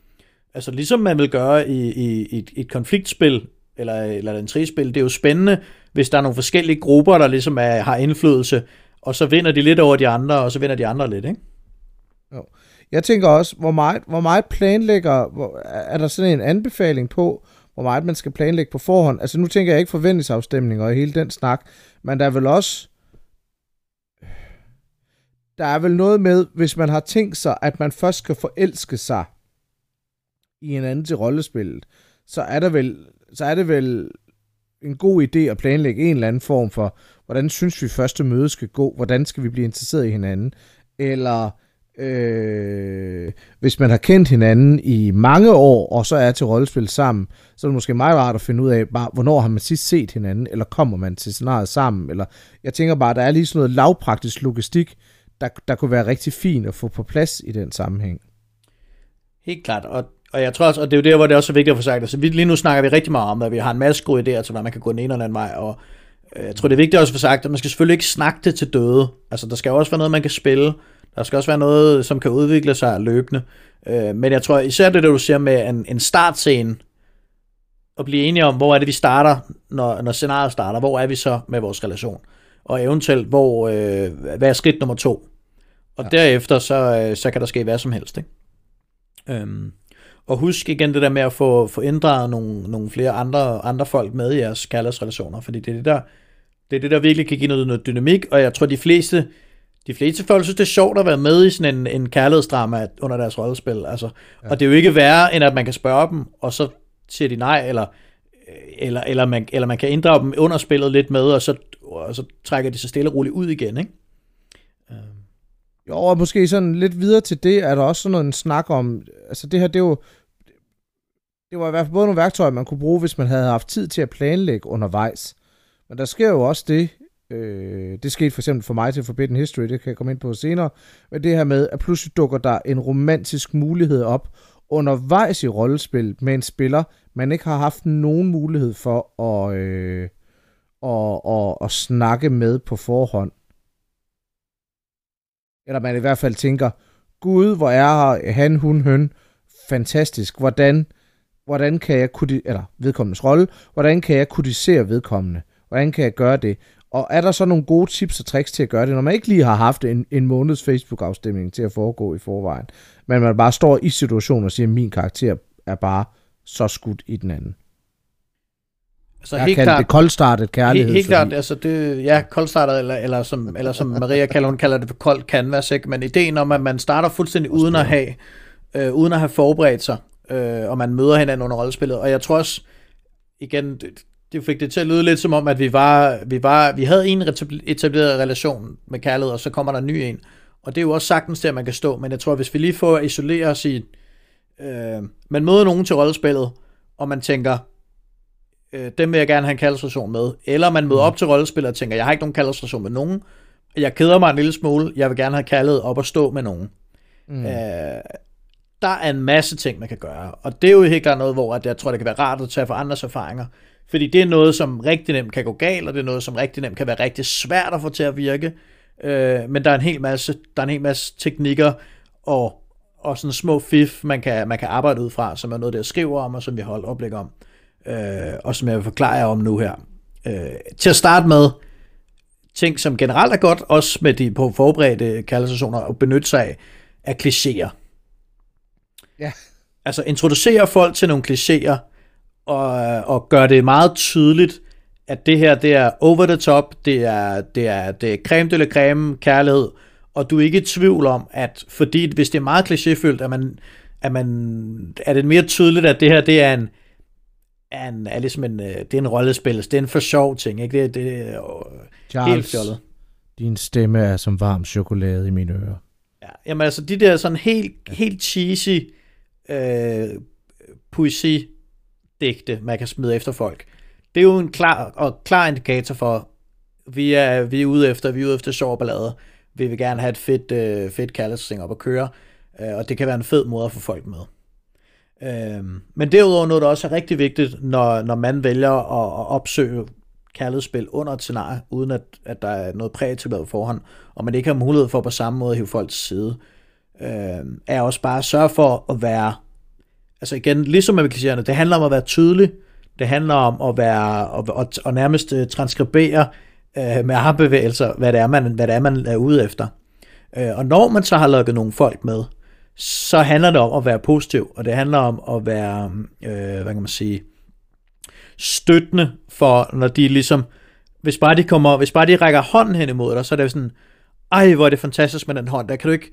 Altså ligesom man vil gøre i, i, i et, et konfliktspil, eller, eller en trispil, det er jo spændende, hvis der er nogle forskellige grupper, der ligesom er, har indflydelse, og så vinder de lidt over de andre, og så vinder de andre lidt, ikke? Jo. Jeg tænker også, hvor meget, hvor meget planlægger, hvor, er der sådan en anbefaling på, hvor meget man skal planlægge på forhånd. Altså nu tænker jeg ikke forventningsafstemninger og hele den snak, men der er vel også... Der er vel noget med, hvis man har tænkt sig, at man først skal forelske sig i en anden til rollespillet, så er der vel, så er det vel en god idé at planlægge en eller anden form for, hvordan synes vi første møde skal gå, hvordan skal vi blive interesseret i hinanden, eller Øh, hvis man har kendt hinanden i mange år, og så er til rollespil sammen, så er det måske meget rart at finde ud af, bare, hvornår har man sidst set hinanden, eller kommer man til scenariet sammen, eller jeg tænker bare, der er lige sådan noget lavpraktisk logistik, der, der kunne være rigtig fint at få på plads i den sammenhæng. Helt klart, og, og jeg tror også, og det er jo der, hvor det er også er vigtigt at få sagt, altså vi, lige nu snakker vi rigtig meget om, at vi har en masse gode idéer til, hvordan man kan gå den ene eller anden vej, og øh, jeg tror, det er vigtigt også at få sagt, at man skal selvfølgelig ikke snakke det til døde. Altså, der skal også være noget, man kan spille. Der skal også være noget, som kan udvikle sig løbende. Øh, men jeg tror især det, der du siger med en, en startscene, at blive enige om, hvor er det, vi starter, når, når scenariet starter. Hvor er vi så med vores relation? Og eventuelt, hvor, øh, hvad er skridt nummer to? Og ja. derefter, så, øh, så kan der ske hvad som helst. Ikke? Øhm, og husk igen det der med at få, få inddraget nogle, nogle flere andre, andre folk med i jeres kærlighedsrelationer, fordi det er det, der, det er det, der virkelig kan give noget, noget dynamik, og jeg tror, de fleste, de fleste folk synes, det er sjovt at være med i sådan en, en kærlighedsdrama under deres rollespil. Altså. Ja. Og det er jo ikke værre, end at man kan spørge dem, og så siger de nej, eller, eller, eller, man, eller man kan inddrage dem under spillet lidt med, og så, og så trækker de sig stille og roligt ud igen. Ikke? Jo, og måske sådan lidt videre til det, er der også sådan noget en snak om, altså det her, det er jo, det var i hvert fald både nogle værktøjer, man kunne bruge, hvis man havde haft tid til at planlægge undervejs. Men der sker jo også det, øh, det skete for eksempel for mig til Forbidden History, det kan jeg komme ind på senere, men det her med, at pludselig dukker der en romantisk mulighed op undervejs i rollespil med en spiller, man ikke har haft nogen mulighed for at, øh, at, at, at snakke med på forhånd. Eller man i hvert fald tænker, Gud, hvor er han, hun, høn, fantastisk. Hvordan, hvordan kan jeg eller vedkommendes rolle, hvordan kan jeg kodisere vedkommende? Hvordan kan jeg gøre det? Og er der så nogle gode tips og tricks til at gøre det, når man ikke lige har haft en, en måneds Facebook-afstemning til at foregå i forvejen, men man bare står i situationen og siger, at min karakter er bare så skudt i den anden? Så jeg helt klart, det koldstartet kærlighed. Helt, helt klart, altså det, ja, koldstartet, eller, eller, som, eller som Maria kalder, hun kalder det for koldt canvas, ikke? men ideen om, at man starter fuldstændig uden at have, øh, uden at have forberedt sig, øh, og man møder hinanden under rollespillet, og jeg tror også, igen, det, det fik det til at lyde lidt som om, at vi var, vi var, vi havde en etableret relation med kærlighed, og så kommer der en ny en, og det er jo også sagtens der, man kan stå, men jeg tror, hvis vi lige får at isolere os i, øh, man møder nogen til rollespillet, og man tænker, øh, dem vil jeg gerne have en kaldelsestation med. Eller man møder mm. op til rollespil og tænker, jeg har ikke nogen kaldelsestation med nogen. Jeg keder mig en lille smule. Jeg vil gerne have kaldet op og stå med nogen. Mm. Øh, der er en masse ting, man kan gøre. Og det er jo helt klart noget, hvor at jeg tror, det kan være rart at tage for andres erfaringer. Fordi det er noget, som rigtig nemt kan gå galt, og det er noget, som rigtig nemt kan være rigtig svært at få til at virke. Øh, men der er en hel masse, der er en hel masse teknikker og, og sådan små fif, man kan, man kan arbejde ud fra, som er noget, der skriver om, og som vi holder oplæg om øh, og som jeg vil forklare jer om nu her. Øh, til at starte med, ting som generelt er godt, også med de på forberedte kaldesationer, at benytte sig af, er klichéer. Ja. Altså introducere folk til nogle klichéer, og, og gøre det meget tydeligt, at det her, det er over the top, det er, det er, det er creme de la creme, kærlighed, og du er ikke i tvivl om, at fordi hvis det er meget klichéfyldt, at man, at man, er det mere tydeligt, at det her, det er en, er, en, er ligesom en, øh, det er en rollespil, det er en for sjov ting, ikke? Det, det er Charles, helt fjollet. din stemme er som varm chokolade i mine ører. Ja, jamen altså, de der sådan helt, helt cheesy øh, Øh, poesi-digte, man kan smide efter folk, det er jo en klar, og klar indikator for, vi er, vi er ude efter, vi er ude efter sjov ballade. Vi vil gerne have et fedt, øh, fedt kærlighedsting op at køre, øh, og det kan være en fed måde at få folk med. Øh, men derudover noget, der også er rigtig vigtigt, når, når man vælger at, at opsøge kærlighedsspil under et scenarie, uden at, at der er noget præetableret på forhånd, og man ikke har mulighed for på samme måde at hive folk til side, øh, er også bare at sørge for at være, altså igen, ligesom med klichéerne, det handler om at være tydelig, det handler om at være, og, og, og nærmest uh, transkribere øh, med armbevægelser, hvad det er, man, hvad det er, man er ude efter. Øh, og når man så har lukket nogle folk med, så handler det om at være positiv, og det handler om at være, øh, hvad kan man sige, støttende for, når de ligesom, hvis bare de kommer, hvis bare de rækker hånden hen imod dig, så er det sådan, ej, hvor er det fantastisk med den hånd, der kan du ikke,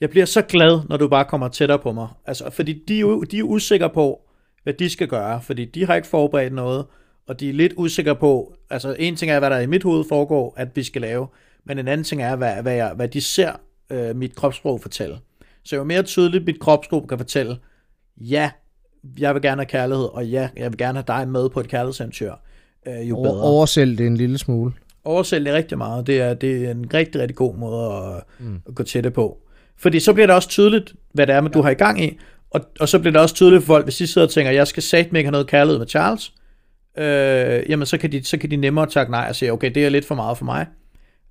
jeg bliver så glad, når du bare kommer tættere på mig. Altså, fordi de, er de er usikre på, hvad de skal gøre, fordi de har ikke forberedt noget, og de er lidt usikre på, altså en ting er, hvad der i mit hoved foregår, at vi skal lave, men en anden ting er, hvad, hvad, jeg, hvad de ser øh, mit kropssprog fortælle. Så jo mere tydeligt mit kropsgruppe kan fortælle, ja, jeg vil gerne have kærlighed, og ja, jeg vil gerne have dig med på et kærlighedseventyr, øh, jo bedre. Oversæl det en lille smule. oversælge det rigtig meget. Det er, det er en rigtig, rigtig god måde at, mm. at gå til det på. Fordi så bliver det også tydeligt, hvad det er, man du har i gang i, og, og så bliver det også tydeligt for folk, hvis de sidder og tænker, jeg skal satme ikke have noget kærlighed med Charles, øh, jamen så kan, de, så kan de nemmere takke nej og sige, okay, det er lidt for meget for mig.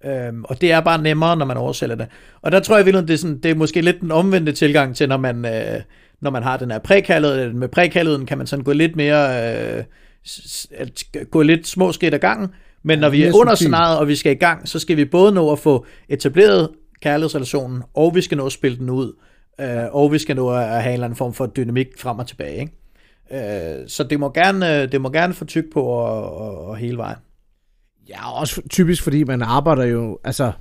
Øhm, og det er bare nemmere, når man oversætter det. Og der tror jeg virkelig, det er, sådan, det er måske lidt den omvendte tilgang til, når man, øh, når man har den her prækaldet. Med prækaldet kan man sådan gå lidt mere, øh, gå lidt små skridt ad gangen. Men når vi er under scenariet, og vi skal i gang, så skal vi både nå at få etableret kærlighedsrelationen, og vi skal nå at spille den ud, øh, og vi skal nå at have en eller anden form for dynamik frem og tilbage. Ikke? Øh, så det må gerne, øh, det må gerne få tyk på og, og, og hele vejen. Ja, også typisk, fordi man arbejder jo, altså,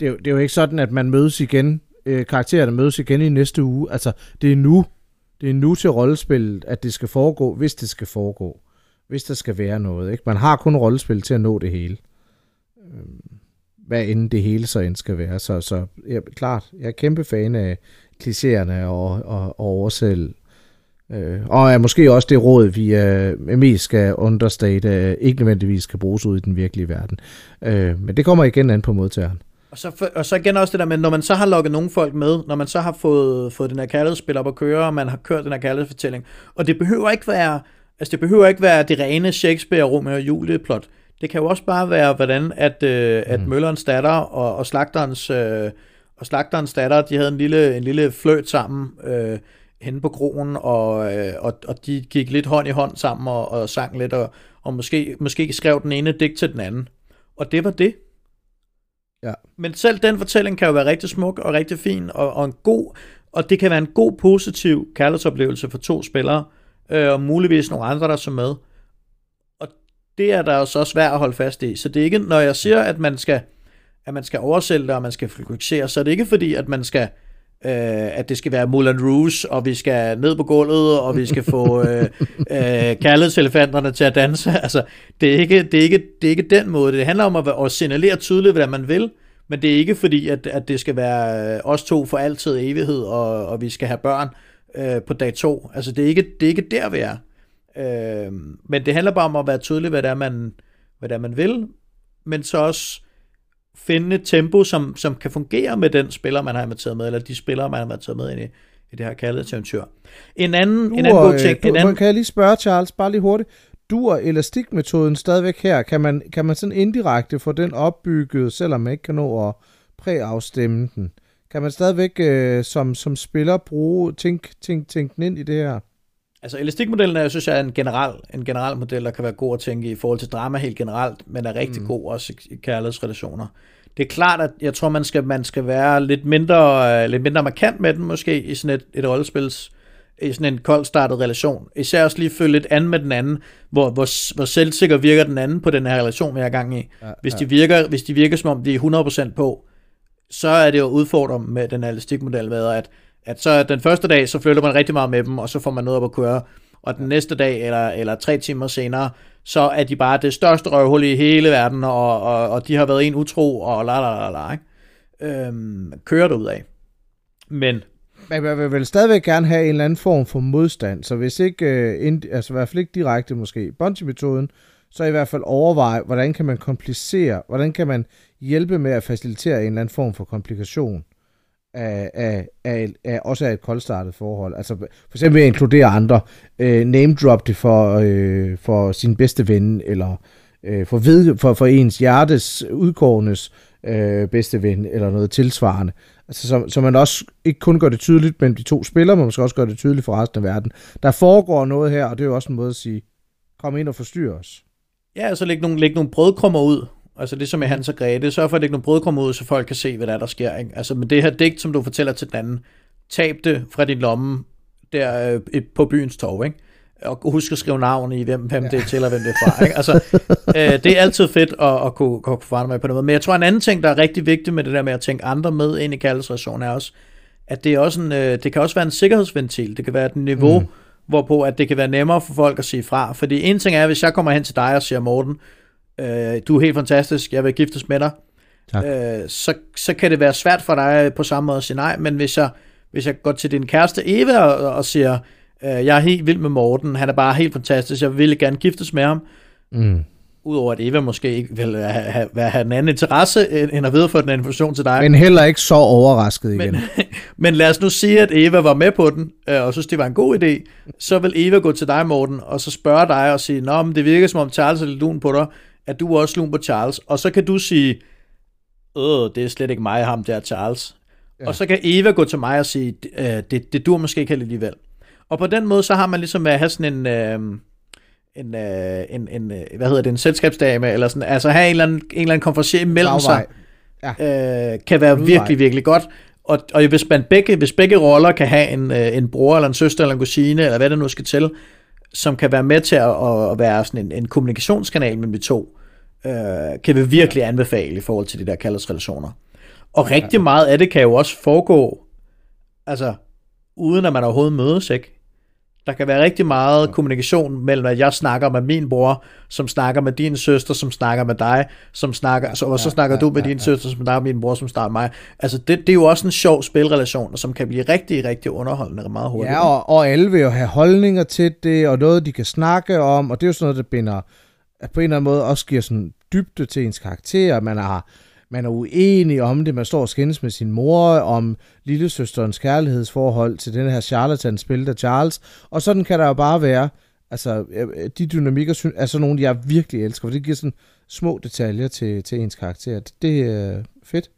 det er jo, det er jo ikke sådan, at man mødes igen, øh, karaktererne mødes igen i næste uge. Altså, det er nu, det er nu til rollespillet, at det skal foregå, hvis det skal foregå. Hvis der skal være noget, ikke? Man har kun rollespil til at nå det hele. Øhm hvad end det hele så end skal være. Så, så ja, klart, jeg er kæmpe fan af klichéerne og, og, og oversæl Øh, og er måske også det råd, vi øh, mest skal understate, øh, ikke nødvendigvis skal bruges ud i den virkelige verden. Øh, men det kommer igen an på modtageren. Og så, for, og så igen også det der med, når man så har lukket nogle folk med, når man så har fået, fået den her kærlighedsspil op at køre, og man har kørt den her kærlighedsfortælling, og det behøver ikke være, altså det behøver ikke være det rene Shakespeare, Romeo og Julie plot. Det kan jo også bare være, hvordan at, øh, at mm. Møllerens datter og, og slagterens, øh, og slagterens datter, de havde en lille, en lille fløjt sammen, øh, henne på krogen, og, øh, og, og de gik lidt hånd i hånd sammen og, og sang lidt, og, og måske, måske skrev den ene digt til den anden. Og det var det. Ja. Men selv den fortælling kan jo være rigtig smuk og rigtig fin, og, og en god, og det kan være en god, positiv kærlighedsoplevelse for to spillere, øh, og muligvis nogle andre, der er så med. Det er der jo så også svært at holde fast i. Så det er ikke, når jeg siger, at man skal, at man skal oversælge det, og man skal fluxere, så er det ikke fordi, at man skal øh, at det skal være Moulin Rouge, og vi skal ned på gulvet, og vi skal få øh, øh, kærlighedselefanterne til at danse. Altså, det er, ikke, det, er ikke, det er ikke den måde. Det handler om at, at signalere tydeligt, hvad man vil, men det er ikke fordi, at, at det skal være os to for altid evighed, og, og vi skal have børn øh, på dag to. Altså, det er ikke, det er ikke der, vi er. Øh, men det handler bare om at være tydelig, hvad det er, man, hvad det er, man vil, men så også finde et tempo, som, som kan fungere med den spiller, man har inviteret med, eller de spillere, man har inviteret med ind i, i det her kærlighedseventyr. En anden, du, en anden god ting... Du, en anden, kan jeg lige spørge, Charles, bare lige hurtigt. Dur elastikmetoden stadigvæk her, kan man, kan man sådan indirekte få den opbygget, selvom man ikke kan nå at præafstemme den? Kan man stadigvæk øh, som, som spiller bruge, tænk, tænk, tænk den ind i det her? Altså elastikmodellen er, jeg synes jeg, er en general, en general model, der kan være god at tænke i forhold til drama helt generelt, men er rigtig mm. god også i kærlighedsrelationer. Det er klart, at jeg tror, man skal, man skal være lidt mindre, lidt mindre markant med den måske i sådan et, et rollespils, i sådan en koldstartet relation. Især også lige følge lidt an med den anden, hvor, hvor, hvor selvsikker virker den anden på den her relation, vi er gang i. Ja, hvis, de virker, hvis de virker, som om de er 100% på, så er det jo udfordret med den her elastikmodel med, at at så den første dag, så flytter man rigtig meget med dem, og så får man noget op at køre. Og den næste dag, eller, eller tre timer senere, så er de bare det største røvhul i hele verden, og, og, og de har været en utro, og la la la la, ikke? Øhm, kører det ud af. Men men man vil vel stadigvæk gerne have en eller anden form for modstand, så hvis ikke, øh, ind, altså i hvert fald ikke direkte måske, Bungie-metoden, så i hvert fald overveje, hvordan kan man komplicere, hvordan kan man hjælpe med at facilitere en eller anden form for komplikation af, af, af, af også af et koldstartet forhold. Altså for eksempel at inkludere andre. Øh, name drop det for, øh, for sin bedste ven, eller øh, for, ved, for, for ens hjertes udkårnes øh, bedste ven, eller noget tilsvarende. Altså, så, så man også ikke kun gør det tydeligt mellem de to spillere, men man skal også gøre det tydeligt for resten af verden. Der foregår noget her, og det er jo også en måde at sige, kom ind og forstyrre os. Ja, og så læg nogle, læg nogle brødkrummer ud, Altså det som er Hans og Grete, sørg for at lægge nogle brødkrummer ud, så folk kan se, hvad der er, der sker. Ikke? Altså med det her digt, som du fortæller til den anden, tab det fra din lomme der øh, på byens torv, ikke? Og husk at skrive navn i, hvem, hvem ja. det er til, og hvem det er fra. Ikke? Altså, øh, det er altid fedt at, at kunne, at kunne forandre mig på noget. Men jeg tror, en anden ting, der er rigtig vigtig med det der med at tænke andre med ind i kaldelsesreaktionen, er også, at det, er også en, øh, det kan også være en sikkerhedsventil. Det kan være et niveau, mm. hvorpå at det kan være nemmere for folk at sige fra. Fordi en ting er, hvis jeg kommer hen til dig og siger, Morten, øh, du er helt fantastisk, jeg vil giftes med dig, øh, så, så kan det være svært for dig på samme måde at sige nej, men hvis jeg, hvis jeg går til din kæreste Eva og, og siger, øh, jeg er helt vild med Morten, han er bare helt fantastisk, jeg vil gerne giftes med ham, mm. Udover at Eva måske ikke vil have, have, have en anden interesse, end at videreføre den information til dig. Men heller ikke så overrasket igen. Men, men lad os nu sige, at Eva var med på den, øh, og synes, det var en god idé. Så vil Eva gå til dig, Morten, og så spørge dig og sige, Nå, men det virker som om Charles er lidt lun på dig, at du også lun på Charles. Og så kan du sige, Øh, det er slet ikke mig, ham der Charles. Ja. Og så kan Eva gå til mig og sige, øh, det, det dur måske ikke alligevel. Og på den måde, så har man ligesom at have sådan en... Øh, en, øh, en, en, øh, hvad hedder det, en selskabsdame, eller sådan, altså have en eller anden, en eller anden konferencier imellem sig, ja. øh, kan være Udvej. virkelig, virkelig godt. Og, og hvis, man begge, hvis begge roller kan have en, øh, en bror, eller en søster, eller en kusine, eller hvad det nu skal til, som kan være med til at, at være sådan en, en kommunikationskanal mellem de to, øh, kan vi virkelig anbefale i forhold til de der kærlighedsrelationer. Og rigtig meget af det kan jo også foregå, altså, uden at man overhovedet mødes, ikke? Der kan være rigtig meget kommunikation mellem, at jeg snakker med min bror, som snakker med din søster, som snakker med dig, som snakker, altså, og så snakker ja, ja, du med ja, din ja. søster, som snakker med min bror, som snakker med mig. Altså, det, det er jo også en sjov spilrelation, som kan blive rigtig, rigtig underholdende meget hurtigt. Ja, og, og alle vil jo have holdninger til det, og noget, de kan snakke om, og det er jo sådan noget, der binder, på en eller anden måde også giver sådan dybde til ens karakter. Man har man er uenig om det, man står og skændes med sin mor, om lillesøsterens kærlighedsforhold til den her charlatan spillet af Charles, og sådan kan der jo bare være, altså de dynamikker er sådan nogle, jeg virkelig elsker, for det giver sådan små detaljer til, til ens karakter. Det er øh, fedt.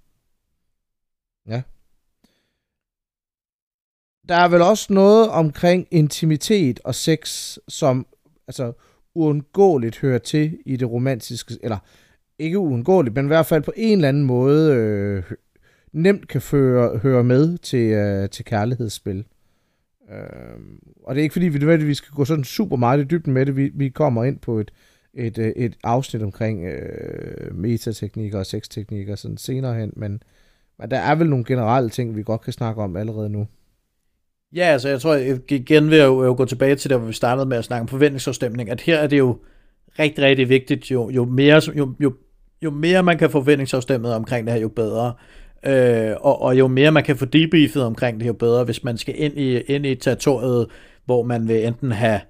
Ja. Der er vel også noget omkring intimitet og sex, som altså uundgåeligt hører til i det romantiske, eller ikke uundgåeligt, men i hvert fald på en eller anden måde øh, nemt kan føre, høre med til, øh, til kærlighedsspil. Øh, og det er ikke fordi, vi nødvendigvis skal gå sådan super meget i dybden med det. Vi, vi kommer ind på et, et, øh, et afsnit omkring øh, metateknikker og sexteknikker sådan senere hen, men, men der er vel nogle generelle ting, vi godt kan snakke om allerede nu. Ja, altså jeg tror jeg igen vil jeg jo gå tilbage til der, hvor vi startede med at snakke om forventningsafstemning, at her er det jo rigtig, rigtig vigtigt, jo, jo, mere, jo, jo, jo mere man kan få forventningsafstemmet omkring det her, jo bedre. Øh, og, og jo mere man kan få debriefet omkring det, jo bedre, hvis man skal ind i, ind i territoriet, hvor man vil enten have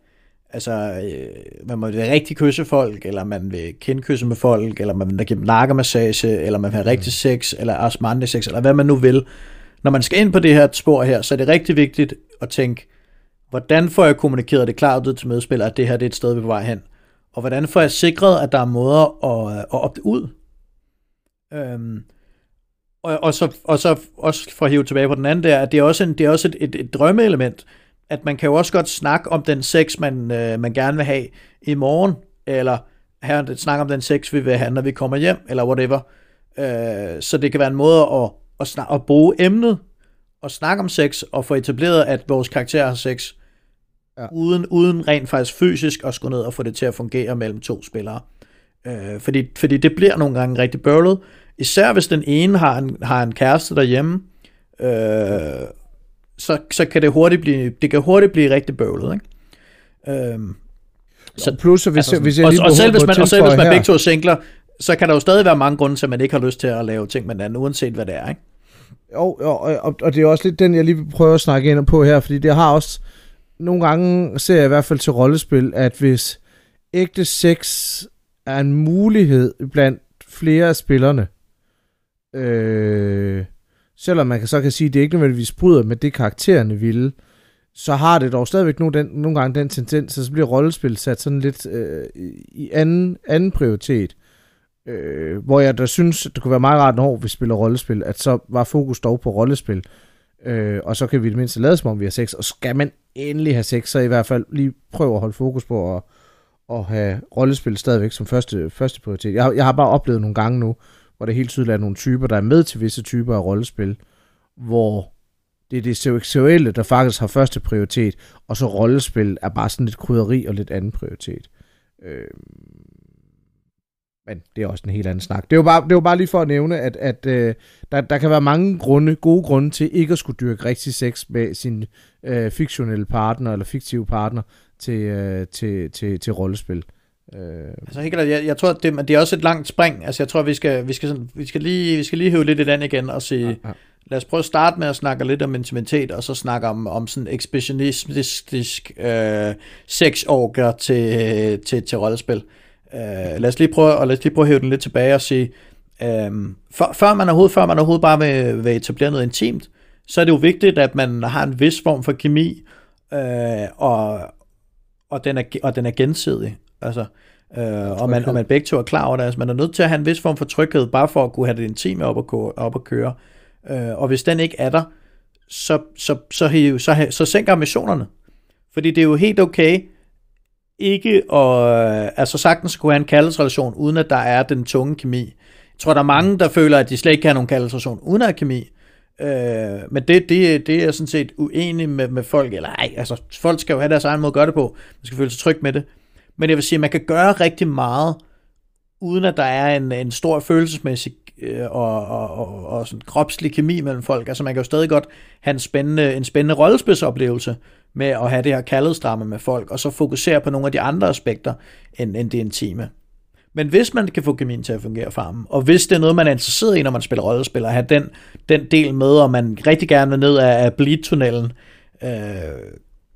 altså, øh, man må vil rigtig kysse folk, eller man vil kendkysse med folk, eller man vil give dem nakkemassage, eller man vil have rigtig sex, eller osmandig sex, eller hvad man nu vil når man skal ind på det her spor her, så er det rigtig vigtigt at tænke, hvordan får jeg kommunikeret det klart ud til medspillere, at det her det er et sted, vi er på vej hen? Og hvordan får jeg sikret, at der er måder at, at opte ud? Øhm, og, og, så, og så også for at hive tilbage på den anden der, at det er også, en, det er også et, et, et drømmeelement, at man kan jo også godt snakke om den sex, man, øh, man gerne vil have i morgen, eller her, snak om den sex, vi vil have, når vi kommer hjem, eller whatever. Øh, så det kan være en måde at at, snak, at bruge emnet og snakke om sex og få etableret, at vores karakter har sex, ja. uden, uden rent faktisk fysisk at skulle ned og få det til at fungere mellem to spillere. Øh, fordi, fordi det bliver nogle gange rigtig bøvlet, især hvis den ene har en, har en kæreste derhjemme, øh, så, så kan det hurtigt blive, det kan hurtigt blive rigtig bøvlet, ikke? Øh, så, plus, hvis, altså, hvis jeg lige og, og selv hvis man, og selv hvis man begge to er singler, så kan der jo stadig være mange grunde til, at man ikke har lyst til at lave ting med den anden, uanset hvad det er, ikke? Jo, og, og, og det er også lidt den, jeg lige vil prøve at snakke ind på her, fordi det har også, nogle gange ser jeg i hvert fald til rollespil, at hvis ægte sex er en mulighed blandt flere af spillerne, øh, selvom man kan, så kan sige, at det ikke nødvendigvis bryder med det, karaktererne ville, så har det dog stadigvæk nogle, den, nogle gange den tendens, så bliver rollespil sat sådan lidt øh, i anden, anden prioritet. Øh, hvor jeg da synes, det kunne være meget rart, når vi spiller rollespil, at så var fokus dog på rollespil. Øh, og så kan vi det mindste lade som om, vi har sex. Og skal man endelig have sex, så i hvert fald lige prøve at holde fokus på at, at have rollespil stadigvæk som første, første prioritet. Jeg, jeg har bare oplevet nogle gange nu, hvor det helt tydeligt er nogle typer, der er med til visse typer af rollespil, hvor det er det seksuelle, der faktisk har første prioritet, og så rollespil er bare sådan lidt krydderi og lidt anden prioritet. Øh, men det er også en helt anden snak. Det er jo bare, det jo bare lige for at nævne, at, at øh, der, der kan være mange grunde, gode grunde til ikke at skulle dyrke rigtig sex med sin øh, fiktionelle partner eller fiktive partner til, øh, til, til, til rollespil. Øh. Altså helt jeg, jeg tror, det, det er også et langt spring. Altså jeg tror, vi skal, vi skal, sådan, vi skal, lige, vi skal lige hæve lidt i den igen og sige, ja, ja. lad os prøve at starte med at snakke lidt om intimitet, og så snakke om, om sådan ekspressionistisk øh, sexorger til, til, til rollespil. Øh, lad os lige prøve, og lad os lige prøve at hæve den lidt tilbage og sige, øh, for, før man overhovedet, før man overhovedet bare vil, vil etablere noget intimt, så er det jo vigtigt, at man har en vis form for kemi, øh, og, og, den er, og den er gensidig. Altså, øh, og, man, og man begge to er klar over det. Altså, man er nødt til at have en vis form for tryghed, bare for at kunne have det intime op at, op at køre. Øh, og hvis den ikke er der, så, så, så, så, så, så sænker ambitionerne. Fordi det er jo helt okay, ikke at, øh, altså sagtens kunne have en kaldesrelation, uden at der er den tunge kemi. Jeg tror, der er mange, der føler, at de slet ikke kan have nogen kaldesrelation, uden at have kemi. Øh, men det, det, det er sådan set uenig med, med folk, eller ej, altså folk skal jo have deres egen måde at gøre det på, man skal føle sig tryg med det. Men jeg vil sige, at man kan gøre rigtig meget, uden at der er en, en stor følelsesmæssig øh, og, og, og, og sådan kropslig kemi mellem folk. Altså man kan jo stadig godt have en spændende, en spændende rollespidsoplevelse med at have det her kaldestramme med folk, og så fokusere på nogle af de andre aspekter end, end det intime. Men hvis man kan få kemien til at fungere for ham, og hvis det er noget, man er interesseret i, når man spiller rollespil, at have den, den del med, og man rigtig gerne vil ned af, af bleed-tunnelen, øh,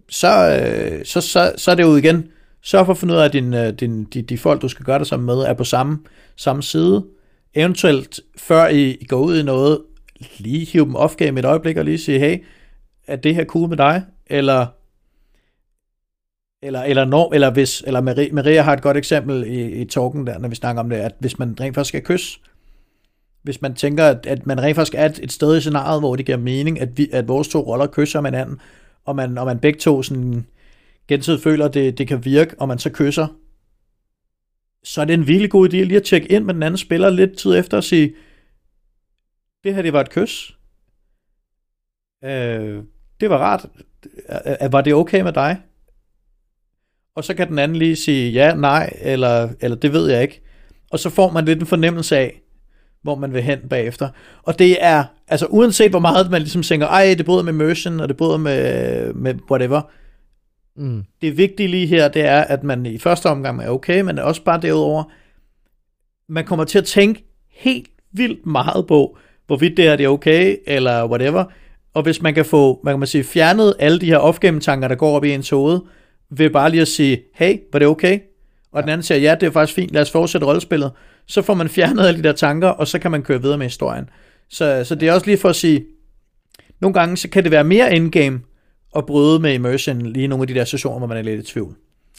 så, øh, så, så, så er det jo igen, sørg for at finde ud af, at din, øh, din, de, de folk, du skal gøre det sammen med, er på samme, samme side. Eventuelt, før I går ud i noget, lige hive dem off-game et øjeblik, og lige sige, hey, er det her cool med dig? Eller eller, eller, når, eller hvis, eller Maria, Maria har et godt eksempel i, i talken der, når vi snakker om det, at hvis man rent faktisk skal kysse, hvis man tænker, at, at man rent faktisk er et, et sted i scenariet, hvor det giver mening, at, vi, at vores to roller kysser hinanden, og man, og man begge to sådan gensidigt føler, at det, det kan virke, og man så kysser, så er det en virkelig god idé lige at tjekke ind med den anden spiller lidt tid efter og sige, det her det var et kys. Øh, det var rart. Var det okay med dig? og så kan den anden lige sige ja, nej, eller, eller det ved jeg ikke. Og så får man lidt en fornemmelse af, hvor man vil hen bagefter. Og det er, altså uanset hvor meget man ligesom tænker, ej, det bryder med immersion, og det bryder med, med whatever. Mm. Det vigtige lige her, det er, at man i første omgang er okay, men også bare derudover, man kommer til at tænke helt vildt meget på, hvorvidt det er det er okay, eller whatever. Og hvis man kan få, man kan sige, fjernet alle de her tanker der går op i ens hoved, ved bare lige at sige, hey, var det okay? Og ja. den anden siger, ja, det er faktisk fint, lad os fortsætte rollespillet. Så får man fjernet alle de der tanker, og så kan man køre videre med historien. Så, så det er også lige for at sige, nogle gange så kan det være mere endgame at bryde med immersion lige i nogle af de der situationer, hvor man er lidt i tvivl.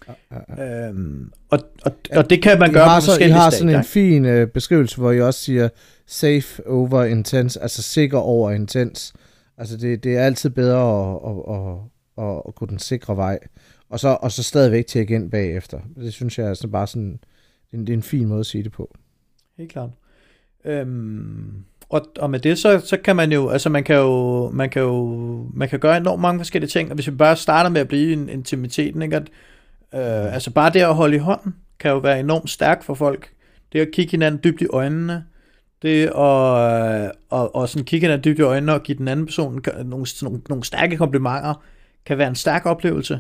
Ja, ja, ja. Øhm, og, og, og det kan man gøre på forskellige I har sådan en fin øh, beskrivelse, hvor I også siger safe over intense, altså sikker over intens. Altså det, det er altid bedre at, at, at, at, at gå den sikre vej og så, og så stadigvæk tjekke ind bagefter. Det synes jeg er sådan bare sådan, det er, en, det er en fin måde at sige det på. Helt klart. Øhm, og, og med det, så, så kan man jo, altså man kan jo, man kan jo, man kan gøre enormt mange forskellige ting, og hvis vi bare starter med at blive en intimiteten, ikke, at, øh, altså bare det at holde i hånden, kan jo være enormt stærkt for folk. Det at kigge hinanden dybt i øjnene, det at, øh, og, og sådan kigge hinanden dybt i øjnene og give den anden person nogle, nogle, nogle stærke komplimenter, kan være en stærk oplevelse.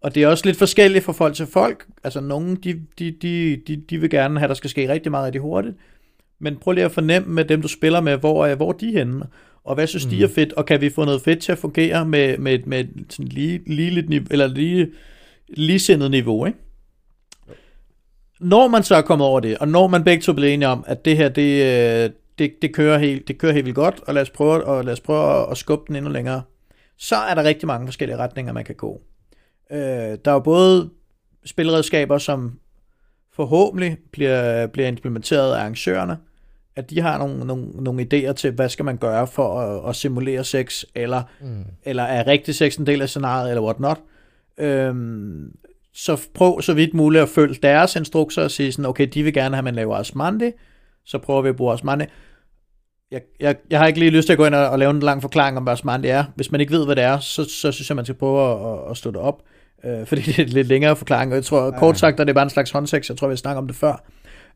Og det er også lidt forskelligt fra folk til folk. Altså, nogen, de, de, de, de, de vil gerne have, at der skal ske rigtig meget rigtig hurtigt. Men prøv lige at fornemme med dem, du spiller med, hvor er, hvor er de henne? Og hvad synes mm. de er fedt? Og kan vi få noget fedt til at fungere med, med, med sådan lige, lige lidt niveau, eller lige, ligesindet niveau, ikke? Når man så er kommet over det, og når man begge to bliver enige om, at det her, det, øh, det, det, kører, helt, det kører helt vildt godt, og lad os prøve, og lad os prøve at skubbe den endnu længere, så er der rigtig mange forskellige retninger, man kan gå. Øh, der er jo både spilredskaber, som forhåbentlig bliver, bliver implementeret af arrangørerne, at de har nogle, nogle, nogle idéer til, hvad skal man gøre for at, at simulere sex, eller, mm. eller er rigtig sex en del af scenariet, eller whatnot. Øhm, så prøv så vidt muligt at følge deres instrukser og sige sådan, okay, de vil gerne have, at man laver Asmandi, så prøver vi at bruge Asmandi. Jeg, jeg, jeg har ikke lige lyst til at gå ind og, og lave en lang forklaring om, hvad Asmandi er. Hvis man ikke ved, hvad det er, så, så synes jeg, man skal prøve at, at, at stå det op øh, fordi det er en lidt længere forklaring, og jeg tror, ja. kort sagt, at det er bare en slags håndsex, jeg tror, vi snakke om det før.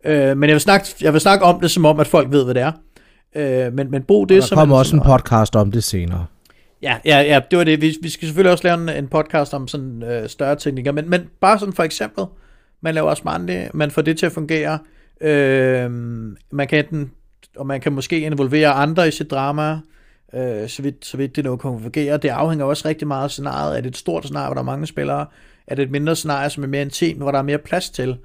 Øh, men jeg vil, snakke, jeg vil snakke om det, som om, at folk ved, hvad det er. Øh, men, men brug det, og der som... kommer også en podcast om det senere. Ja, ja, ja, det var det. Vi, vi skal selvfølgelig også lave en, en podcast om sådan øh, større teknikker, men, men bare sådan for eksempel, man laver Osmandi, man får det til at fungere, øh, man kan enten, og man kan måske involvere andre i sit drama, øh, så, vidt, så vidt det nu kan fungere. Det afhænger også rigtig meget af scenariet. Er det et stort scenarie, hvor der er mange spillere? Er det et mindre scenarie, som er mere intim, hvor der er mere plads til,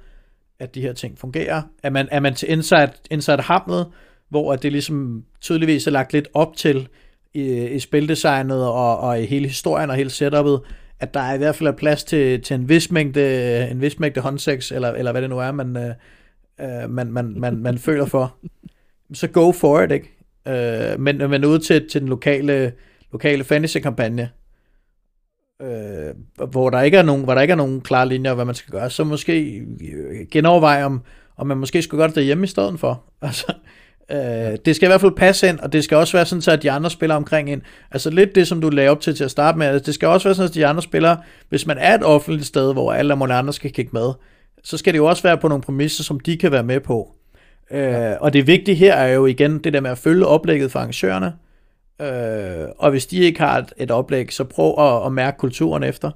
at de her ting fungerer. At man, at man til inside, inside hamlet, hvor at det ligesom tydeligvis er lagt lidt op til i, i spildesignet og, og i hele historien og hele setupet, at der er i hvert fald er plads til, til en vis mængde, en vis mængde håndsex, eller, eller hvad det nu er, man, øh, øh man, man, man, man føler for. Så go for it, ikke? Øh, men, men ud til, til den lokale, lokale fantasy-kampagne, øh, hvor, der ikke er nogen, hvor der ikke er nogen klare linjer, hvad man skal gøre, så måske genoverveje, om, om man måske skulle gøre det derhjemme i stedet for. Altså, øh, det skal i hvert fald passe ind, og det skal også være sådan, så at de andre spiller omkring ind. Altså lidt det, som du lagde op til til at starte med, altså, det skal også være sådan, at de andre spiller, hvis man er et offentligt sted, hvor alle mulige andre skal kigge med, så skal det jo også være på nogle præmisser, som de kan være med på. Øh, og det vigtige her er jo igen det der med at følge oplægget for arrangørerne, Øh, og hvis de ikke har et, et oplæg, så prøv at, at mærke kulturen efter.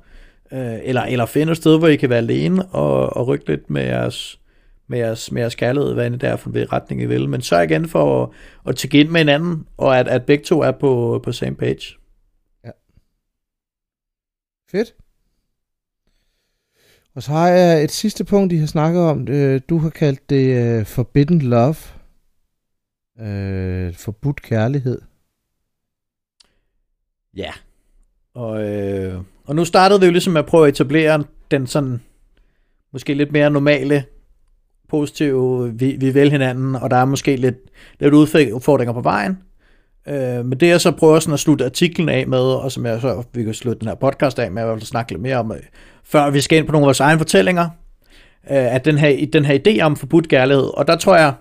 Øh, eller, eller find et sted, hvor I kan være alene og, og rykke lidt med jeres, med jeres, med jeres kærlighed, hvad end det er for en retning I vil. Men sørg igen for at, at tage ind med hinanden, og at, at begge to er på, på same page. Ja. Fedt. Og så har jeg et sidste punkt, I har snakket om. Øh, du har kaldt det uh, Forbidden Love. Uh, forbudt kærlighed. Ja. Og, øh, og nu startede vi jo ligesom med at prøve at etablere den sådan, måske lidt mere normale, positive, vi, vi vil hinanden, og der er måske lidt, lidt udfordringer på vejen. Øh, men det jeg så prøver sådan at slutte artiklen af med, og som jeg så, vi kan slutte den her podcast af med, at jeg vil snakke lidt mere om, øh, før vi skal ind på nogle af vores egne fortællinger, øh, at den her, den her idé om forbudt kærlighed, og der tror jeg,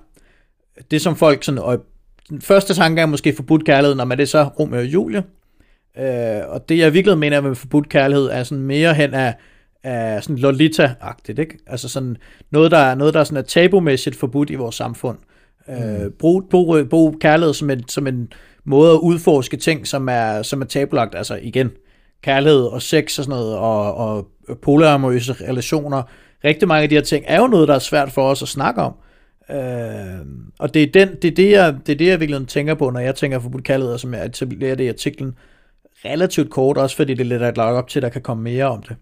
det som folk sådan, og den første tanke er måske forbudt kærlighed, når man det er så Romeo og Julie, Øh, og det jeg virkelig mener med forbudt kærlighed, er sådan mere hen af, af sådan Lolita-agtigt, ikke? Altså sådan noget, der, er, noget, der er sådan er tabumæssigt forbudt i vores samfund. Øh, mm. Øh, brug, brug, brug kærlighed som en, som en måde at udforske ting, som er, som er tabulagt, altså igen, kærlighed og sex og sådan noget, og, og polyamorøse relationer. Rigtig mange af de her ting er jo noget, der er svært for os at snakke om. Øh, og det er, den, det, er det, jeg, det er det, jeg virkelig tænker på, når jeg tænker forbudt kærlighed, som jeg etablerer det i artiklen relativt kort, også fordi det er lidt at lagt op til, at der kan komme mere om det.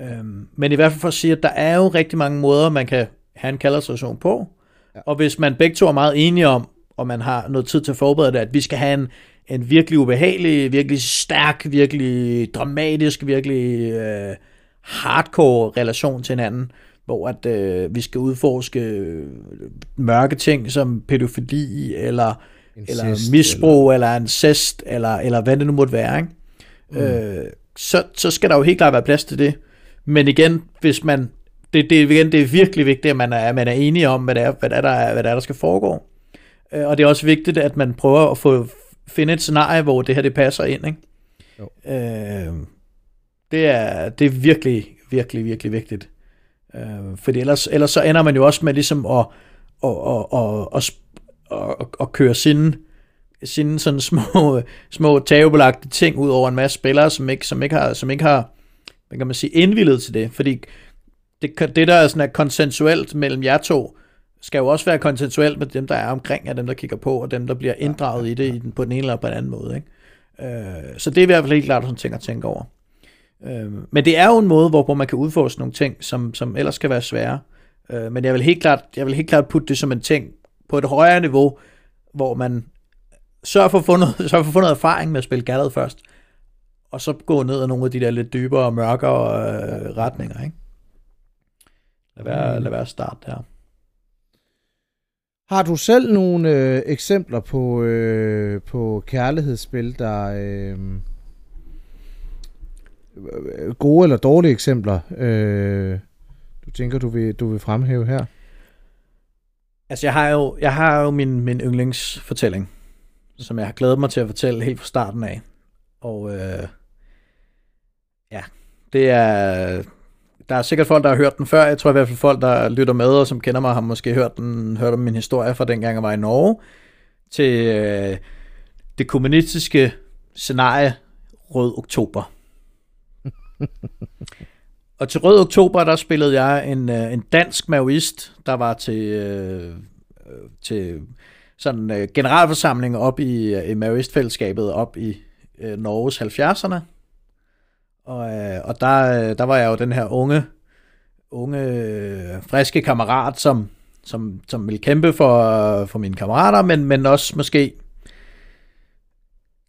Øhm, men i hvert fald for at sige, at der er jo rigtig mange måder, man kan have en kaldersituation på, ja. og hvis man begge to er meget enige om, og man har noget tid til at forberede det, at vi skal have en, en virkelig ubehagelig, virkelig stærk, virkelig dramatisk, virkelig øh, hardcore relation til hinanden, hvor at øh, vi skal udforske mørke ting som pædofili, eller incest, eller misbrug, eller, eller incest, eller, eller hvad det nu måtte være, ikke? Mm. Øh, så, så skal der jo helt klart være plads til det. Men igen, hvis man, det, det, igen, det er virkelig vigtigt, at man er, man er enige om, hvad det er, hvad det er, der, hvad det er, der skal foregå. Øh, og det er også vigtigt, at man prøver at få finde et scenarie, hvor det her det passer ind. Ikke? Jo. Øh, det, er, det er virkelig, virkelig, virkelig vigtigt. Øh, fordi ellers, ellers så ender man jo også med ligesom at, at, at, at, at, at, at køre sine, sine sådan små, små tabubelagte ting ud over en masse spillere, som ikke, som ikke har, som ikke har hvad kan man sige, indvildet til det. Fordi det, det der er sådan er konsensuelt mellem jer to, skal jo også være konsensuelt med dem, der er omkring, og dem, der kigger på, og dem, der bliver inddraget i det i den, på den ene eller på den anden måde. Ikke? Øh, så det er i hvert fald helt klart sådan ting at tænke over. Øh, men det er jo en måde, hvor, man kan udforske nogle ting, som, som ellers kan være svære. Øh, men jeg vil, helt klart, jeg vil helt klart putte det som en ting, på et højere niveau, hvor man sørger for at få noget, sørger for at få noget erfaring med at spille Gallad først, og så gå ned ad nogle af de der lidt dybere og mørkere øh, retninger, ikke? Lad være, mm. lad være at starte der. Har du selv nogle øh, eksempler på, øh, på kærlighedsspil, der øh, gode eller dårlige eksempler, øh, du tænker, du vil, du vil fremhæve her? Altså, jeg har jo, jeg har jo min, min yndlingsfortælling, som jeg har glædet mig til at fortælle helt fra starten af. Og øh, ja, det er... Der er sikkert folk, der har hørt den før. Jeg tror i hvert fald folk, der lytter med og som kender mig, har måske hørt, den, hørt om min historie fra dengang, jeg var i Norge, til øh, det kommunistiske scenarie Rød Oktober. Og til Rød Oktober, der spillede jeg en, øh, en dansk maoist, der var til, øh, øh til sådan øh, generalforsamling op i, øh, i maoistfællesskabet op i øh, Norges 70'erne. Og, øh, og der, der var jeg jo den her unge, unge, friske kammerat, som, som, som ville kæmpe for, for mine kammerater, men, men også måske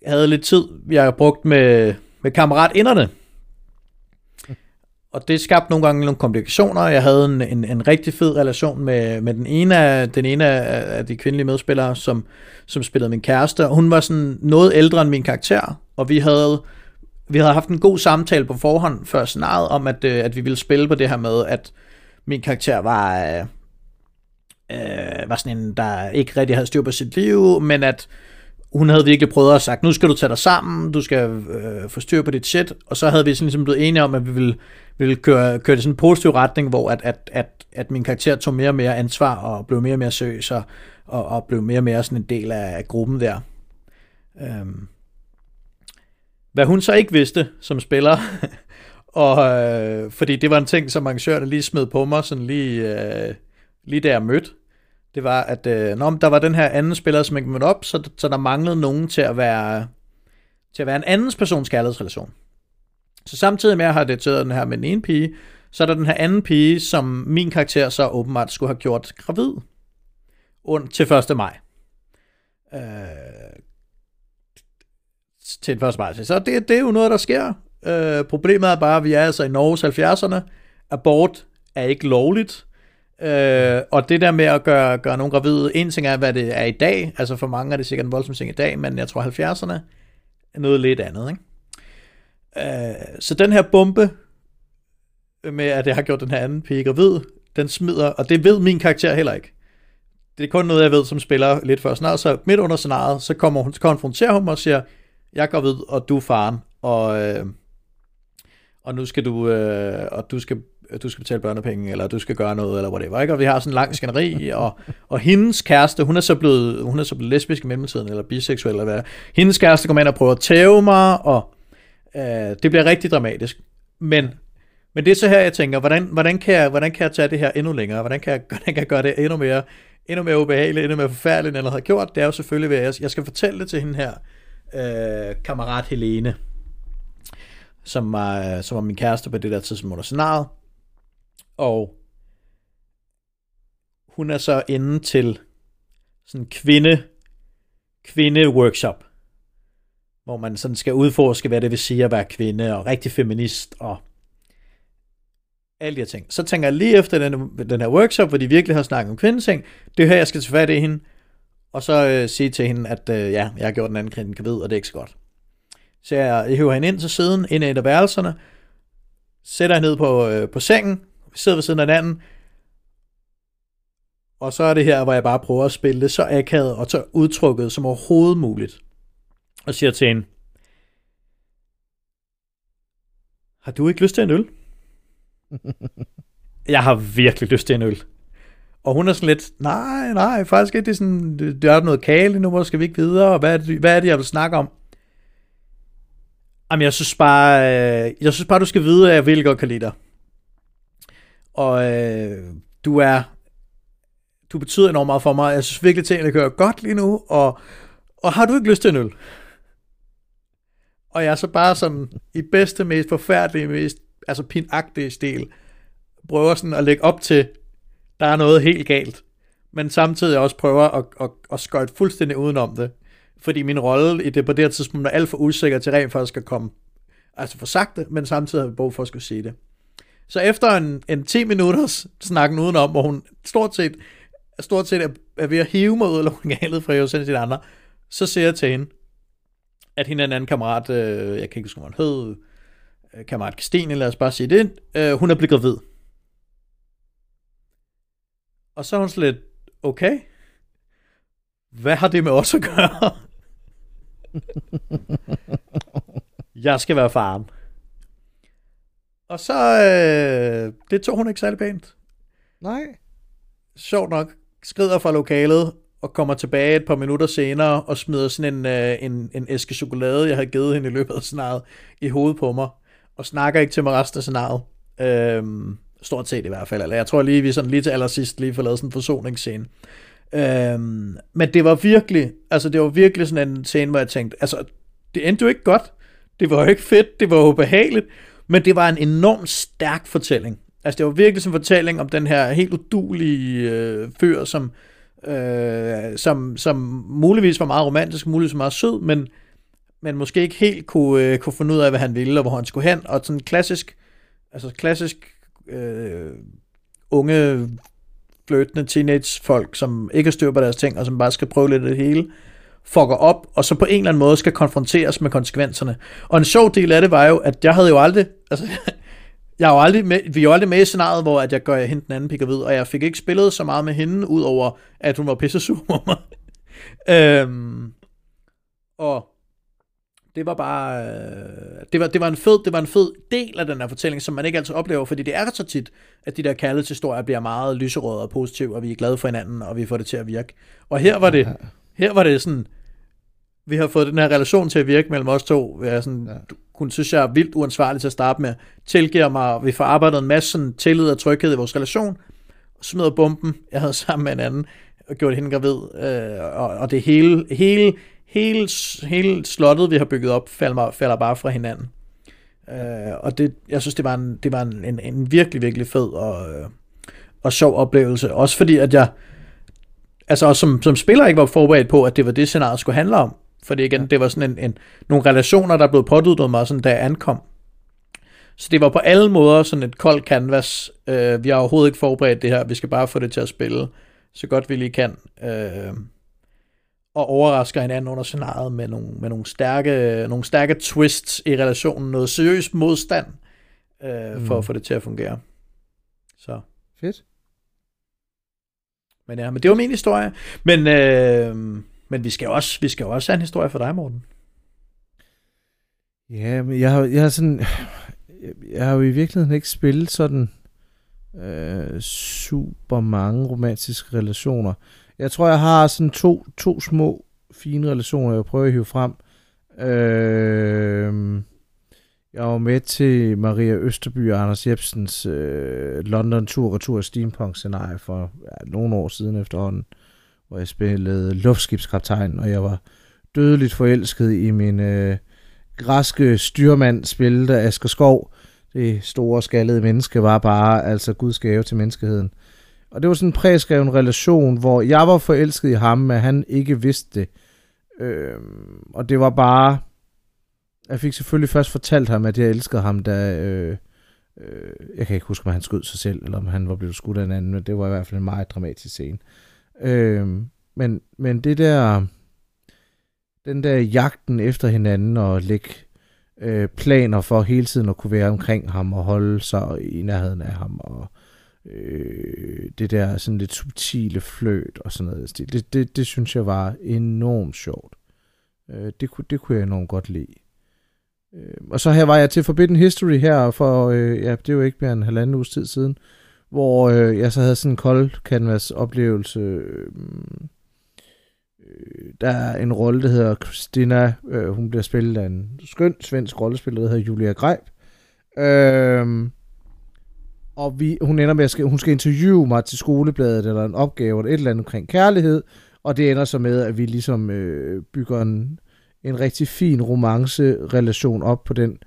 havde lidt tid, jeg har brugt med, med kammeratinderne. Og det skabte nogle gange nogle komplikationer. Jeg havde en, en, en rigtig fed relation med, med den ene af, den ene af de kvindelige medspillere, som, som spillede min kæreste. Hun var sådan noget ældre end min karakter, og vi havde, vi havde haft en god samtale på forhånd før scenariet om, at, øh, at vi ville spille på det her med, at min karakter var, øh, øh, var sådan en, der ikke rigtig havde styr på sit liv, men at hun havde virkelig prøvet at sagt, nu skal du tage dig sammen, du skal øh, få styr på dit shit, og så havde vi sådan ligesom blevet enige om, at vi ville, ville køre, køre det sådan en positiv retning, hvor at, at, at, at min karakter tog mere og mere ansvar, og blev mere og mere seriøs, og, og, og blev mere og mere sådan en del af gruppen der. Øhm. Hvad hun så ikke vidste som spiller, og øh, fordi det var en ting, som arrangørerne lige smed på mig, sådan lige, øh, lige da jeg mødte, det var, at øh, når der var den her anden spiller, som ikke mødte op, så, så der manglede nogen til at være til at være en andens persons kærlighedsrelation. Så samtidig med at jeg har dateret den her med den ene pige, så er der den her anden pige, som min karakter så åbenbart skulle have gjort gravid und til 1. maj. Øh, til 1. maj. Så det, det er jo noget, der sker. Øh, problemet er bare, at vi er altså i Norges 70'erne. Abort er ikke lovligt. Øh, og det der med at gøre, gøre nogen gravide, en ting er, hvad det er i dag, altså for mange er det sikkert en voldsom ting i dag, men jeg tror 70'erne er noget lidt andet. Ikke? Øh, så den her bombe med, at jeg har gjort den her anden pige gravid, den smider, og det ved min karakter heller ikke. Det er kun noget, jeg ved som spiller lidt før snart, så midt under scenariet, så kommer hun, så konfronterer hun mig og siger, jeg er gravid, og du er faren, og, øh, og nu skal du, øh, og du skal du skal betale børnepenge, eller du skal gøre noget, eller whatever, ikke? Og vi har sådan en lang skænderi, og, og hendes kæreste, hun er så blevet, hun er så blevet lesbisk i mellemtiden, eller biseksuel, eller hvad. Hendes kæreste kommer ind og prøver at tæve mig, og øh, det bliver rigtig dramatisk. Men, men det er så her, jeg tænker, hvordan, hvordan, kan jeg, hvordan kan jeg tage det her endnu længere? Hvordan kan jeg, hvordan kan jeg gøre det endnu mere, endnu mere ubehageligt, endnu mere forfærdeligt, end jeg har gjort? Det er jo selvfølgelig, at jeg, jeg skal fortælle det til hende her, øh, kammerat Helene, som var, som var min kæreste på det der tidspunkt under scenariet og hun er så inde til sådan kvinde, kvinde workshop, hvor man sådan skal udforske, hvad det vil sige at være kvinde, og rigtig feminist, og alle de her ting. Så tænker jeg lige efter den, den her workshop, hvor de virkelig har snakket om kvindeting, det her, jeg skal tage fat i hende, og så øh, sige til hende, at øh, ja, jeg har gjort den anden kvinde gravid, og det er ikke så godt. Så jeg, jeg hiver hende ind til siden, ind i et af værelserne, sætter hende ned på, øh, på sengen, sidder ved siden af hinanden, og så er det her, hvor jeg bare prøver at spille det så akavet og så udtrykket som overhovedet muligt. Og siger til hende, har du ikke lyst til en øl? jeg har virkelig lyst til en øl. Og hun er sådan lidt, nej, nej, faktisk ikke. Det er sådan, det er noget kale nu, hvor skal vi ikke videre, og hvad er det, hvad er det jeg vil snakke om? Jamen, jeg synes bare, øh, jeg synes bare, du skal vide, at jeg vil godt kan lide dig og øh, du er, du betyder enormt meget for mig, jeg synes virkelig, tingene kører godt lige nu, og, og har du ikke lyst til en øl? Og jeg er så bare sådan, i bedste, mest forfærdelige, mest altså pinagtige stil, prøver sådan at lægge op til, der er noget helt galt, men samtidig også prøver at, at, at skøjte fuldstændig udenom det, fordi min rolle i det på det her tidspunkt er alt for usikker til rent faktisk at komme, altså for sagt det, men samtidig har vi brug for at skulle sige det. Så efter en, en 10 minutters snakken udenom, hvor hun stort set, stort set er, er ved at hive mig ud af lokalet fra Josef til andre, så siger jeg til hende, at hende er en anden kammerat, øh, jeg kan ikke huske, hvad hun hed, øh, kammerat Christine, lad os bare sige det, øh, hun er blevet gravid. Og så er hun slet, okay, hvad har det med os at gøre? jeg skal være faren. Og så, øh, det tog hun ikke særlig pænt. Nej. Sjovt nok, skrider fra lokalet og kommer tilbage et par minutter senere og smider sådan en, øh, en, en æske chokolade, jeg har givet hende i løbet af scenariet, i hovedet på mig. Og snakker ikke til mig resten af scenariet. Øhm, stort set i hvert fald. Eller jeg tror lige, vi sådan lige til allersidst lige får lavet sådan en forsoningsscene. Øhm, men det var virkelig, altså det var virkelig sådan en scene, hvor jeg tænkte, altså det endte jo ikke godt. Det var jo ikke fedt, det var jo behageligt. Men det var en enormt stærk fortælling. Altså, det var virkelig en fortælling om den her helt udulige øh, fyr, som, øh, som, som muligvis var meget romantisk, muligvis var meget sød, men, men måske ikke helt kunne, øh, kunne finde ud af, hvad han ville, og hvor han skulle hen. Og sådan klassisk, altså klassisk øh, unge fløtende teenage-folk, som ikke har styr på deres ting, og som bare skal prøve lidt af det hele, fucker op, og så på en eller anden måde skal konfronteres med konsekvenserne. Og en sjov del af det var jo, at jeg havde jo aldrig, altså, jeg er jo aldrig med, vi er jo aldrig med i scenariet, hvor at jeg gør hende den anden pikker ved, og jeg fik ikke spillet så meget med hende, udover at hun var pisse sur på mig. øhm, og det var bare, øh, det var, det var en fed, det var en fed del af den her fortælling, som man ikke altid oplever, fordi det er så tit, at de der kærlighedshistorier bliver meget lyserøde og positive, og vi er glade for hinanden, og vi får det til at virke. Og her var det, her var det sådan, vi har fået den her relation til at virke mellem os to. Jeg er sådan, ja. Hun synes, jeg er vildt uansvarlig til at starte med. Tilgiver mig, vi får arbejdet en masse sådan, tillid og tryghed i vores relation. Smider bomben, jeg havde sammen med en anden, og gjort hende gravid. Øh, og, og det hele, hele, hele, hele slottet, vi har bygget op, falder, falder bare fra hinanden. Øh, og det, jeg synes, det var en, det var en, en, en virkelig, virkelig fed og, øh, og sjov oplevelse. Også fordi, at jeg, altså som, som spiller ikke var forberedt på, at det var det scenarie, skulle handle om. Fordi igen, det var sådan en, en, nogle relationer, der blev påduttet mig, sådan, da jeg ankom. Så det var på alle måder sådan et koldt canvas. Øh, vi har overhovedet ikke forberedt det her. Vi skal bare få det til at spille så godt vi lige kan. Øh, og overrasker hinanden under scenariet med nogle, med nogle, stærke, nogle stærke twists i relationen. Noget seriøs modstand øh, for mm. at få det til at fungere. Så. Fedt. Men ja, men det var min historie. Men, øh, men vi skal også, vi skal også have en historie for dig, Morten. Ja, men jeg har, jeg har sådan, jeg har jo i virkeligheden ikke spillet sådan øh, super mange romantiske relationer. Jeg tror, jeg har sådan to, to små fine relationer, jeg prøver at hive frem. Øh, jeg var med til Maria Østerby og Anders Jebsens øh, London-tur retur steampunk-scenarie for ja, nogle år siden efterhånden, hvor jeg spillede luftskibskaptajn, og jeg var dødeligt forelsket i min øh, græske styrmand, spillet af Asger Skov. Det store skaldede menneske var bare altså Guds gave til menneskeheden. Og det var sådan en præskreven relation, hvor jeg var forelsket i ham, men han ikke vidste det. Øh, og det var bare jeg fik selvfølgelig først fortalt ham, at jeg elskede ham, da... Øh, øh, jeg kan ikke huske, om han skød sig selv, eller om han var blevet skudt af en anden, men det var i hvert fald en meget dramatisk scene. Øh, men, men det der... Den der jagten efter hinanden og lægge øh, planer for hele tiden at kunne være omkring ham og holde sig i nærheden af ham og øh, det der sådan lidt subtile fløt og sådan noget. Det, det, det, det synes jeg var enormt sjovt. Øh, det, kunne, det kunne jeg enormt godt lide. Øh, og så her var jeg til Forbidden History her for, øh, ja, det er jo ikke mere end en halvanden uges tid siden, hvor øh, jeg så havde sådan en kold canvas oplevelse. Øhm, øh, der er en rolle, der hedder Christina. Øh, hun bliver spillet af en skøn svensk rollespiller, der hedder Julia Greib. Øh, og vi, hun ender med, at hun skal interviewe mig til skolebladet, eller en opgave, eller et eller andet omkring kærlighed, og det ender så med, at vi ligesom øh, bygger en, en rigtig fin romance-relation op på den.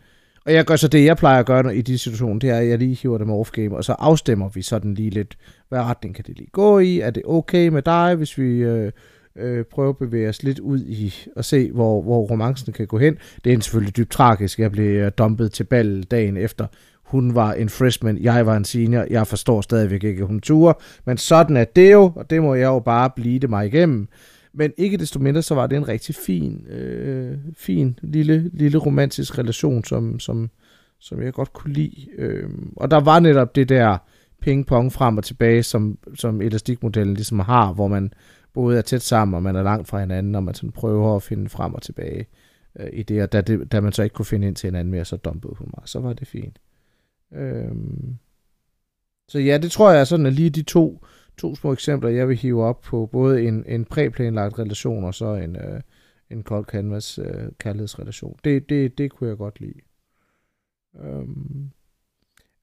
Og jeg gør så det, jeg plejer at gøre i de situationer, det er, at jeg lige hiver dem off-game, og så afstemmer vi sådan lige lidt, hvad retning kan det lige gå i? Er det okay med dig, hvis vi øh, øh, prøver at bevæge os lidt ud i og se, hvor, hvor romancen kan gå hen? Det er selvfølgelig dybt tragisk. Jeg blev øh, dumpet til ball dagen efter. Hun var en freshman, jeg var en senior. Jeg forstår stadigvæk ikke, at hun turer. Men sådan er det jo, og det må jeg jo bare blive det mig igennem. Men ikke desto mindre, så var det en rigtig fin, øh, fin lille, lille romantisk relation, som, som, som jeg godt kunne lide. Øh, og der var netop det der ping-pong frem og tilbage, som, som elastikmodellen ligesom har, hvor man både er tæt sammen, og man er langt fra hinanden, og man sådan prøver at finde frem og tilbage øh, i det, og da, det, da man så ikke kunne finde ind til hinanden mere, så dumpede hun mig. Så var det fint. Øh, så ja, det tror jeg er sådan, at lige de to to små eksempler, jeg vil hive op på både en, en præplanlagt relation og så en, øh, en cold canvas øh, kærlighedsrelation. Det, det, det kunne jeg godt lide. Øhm.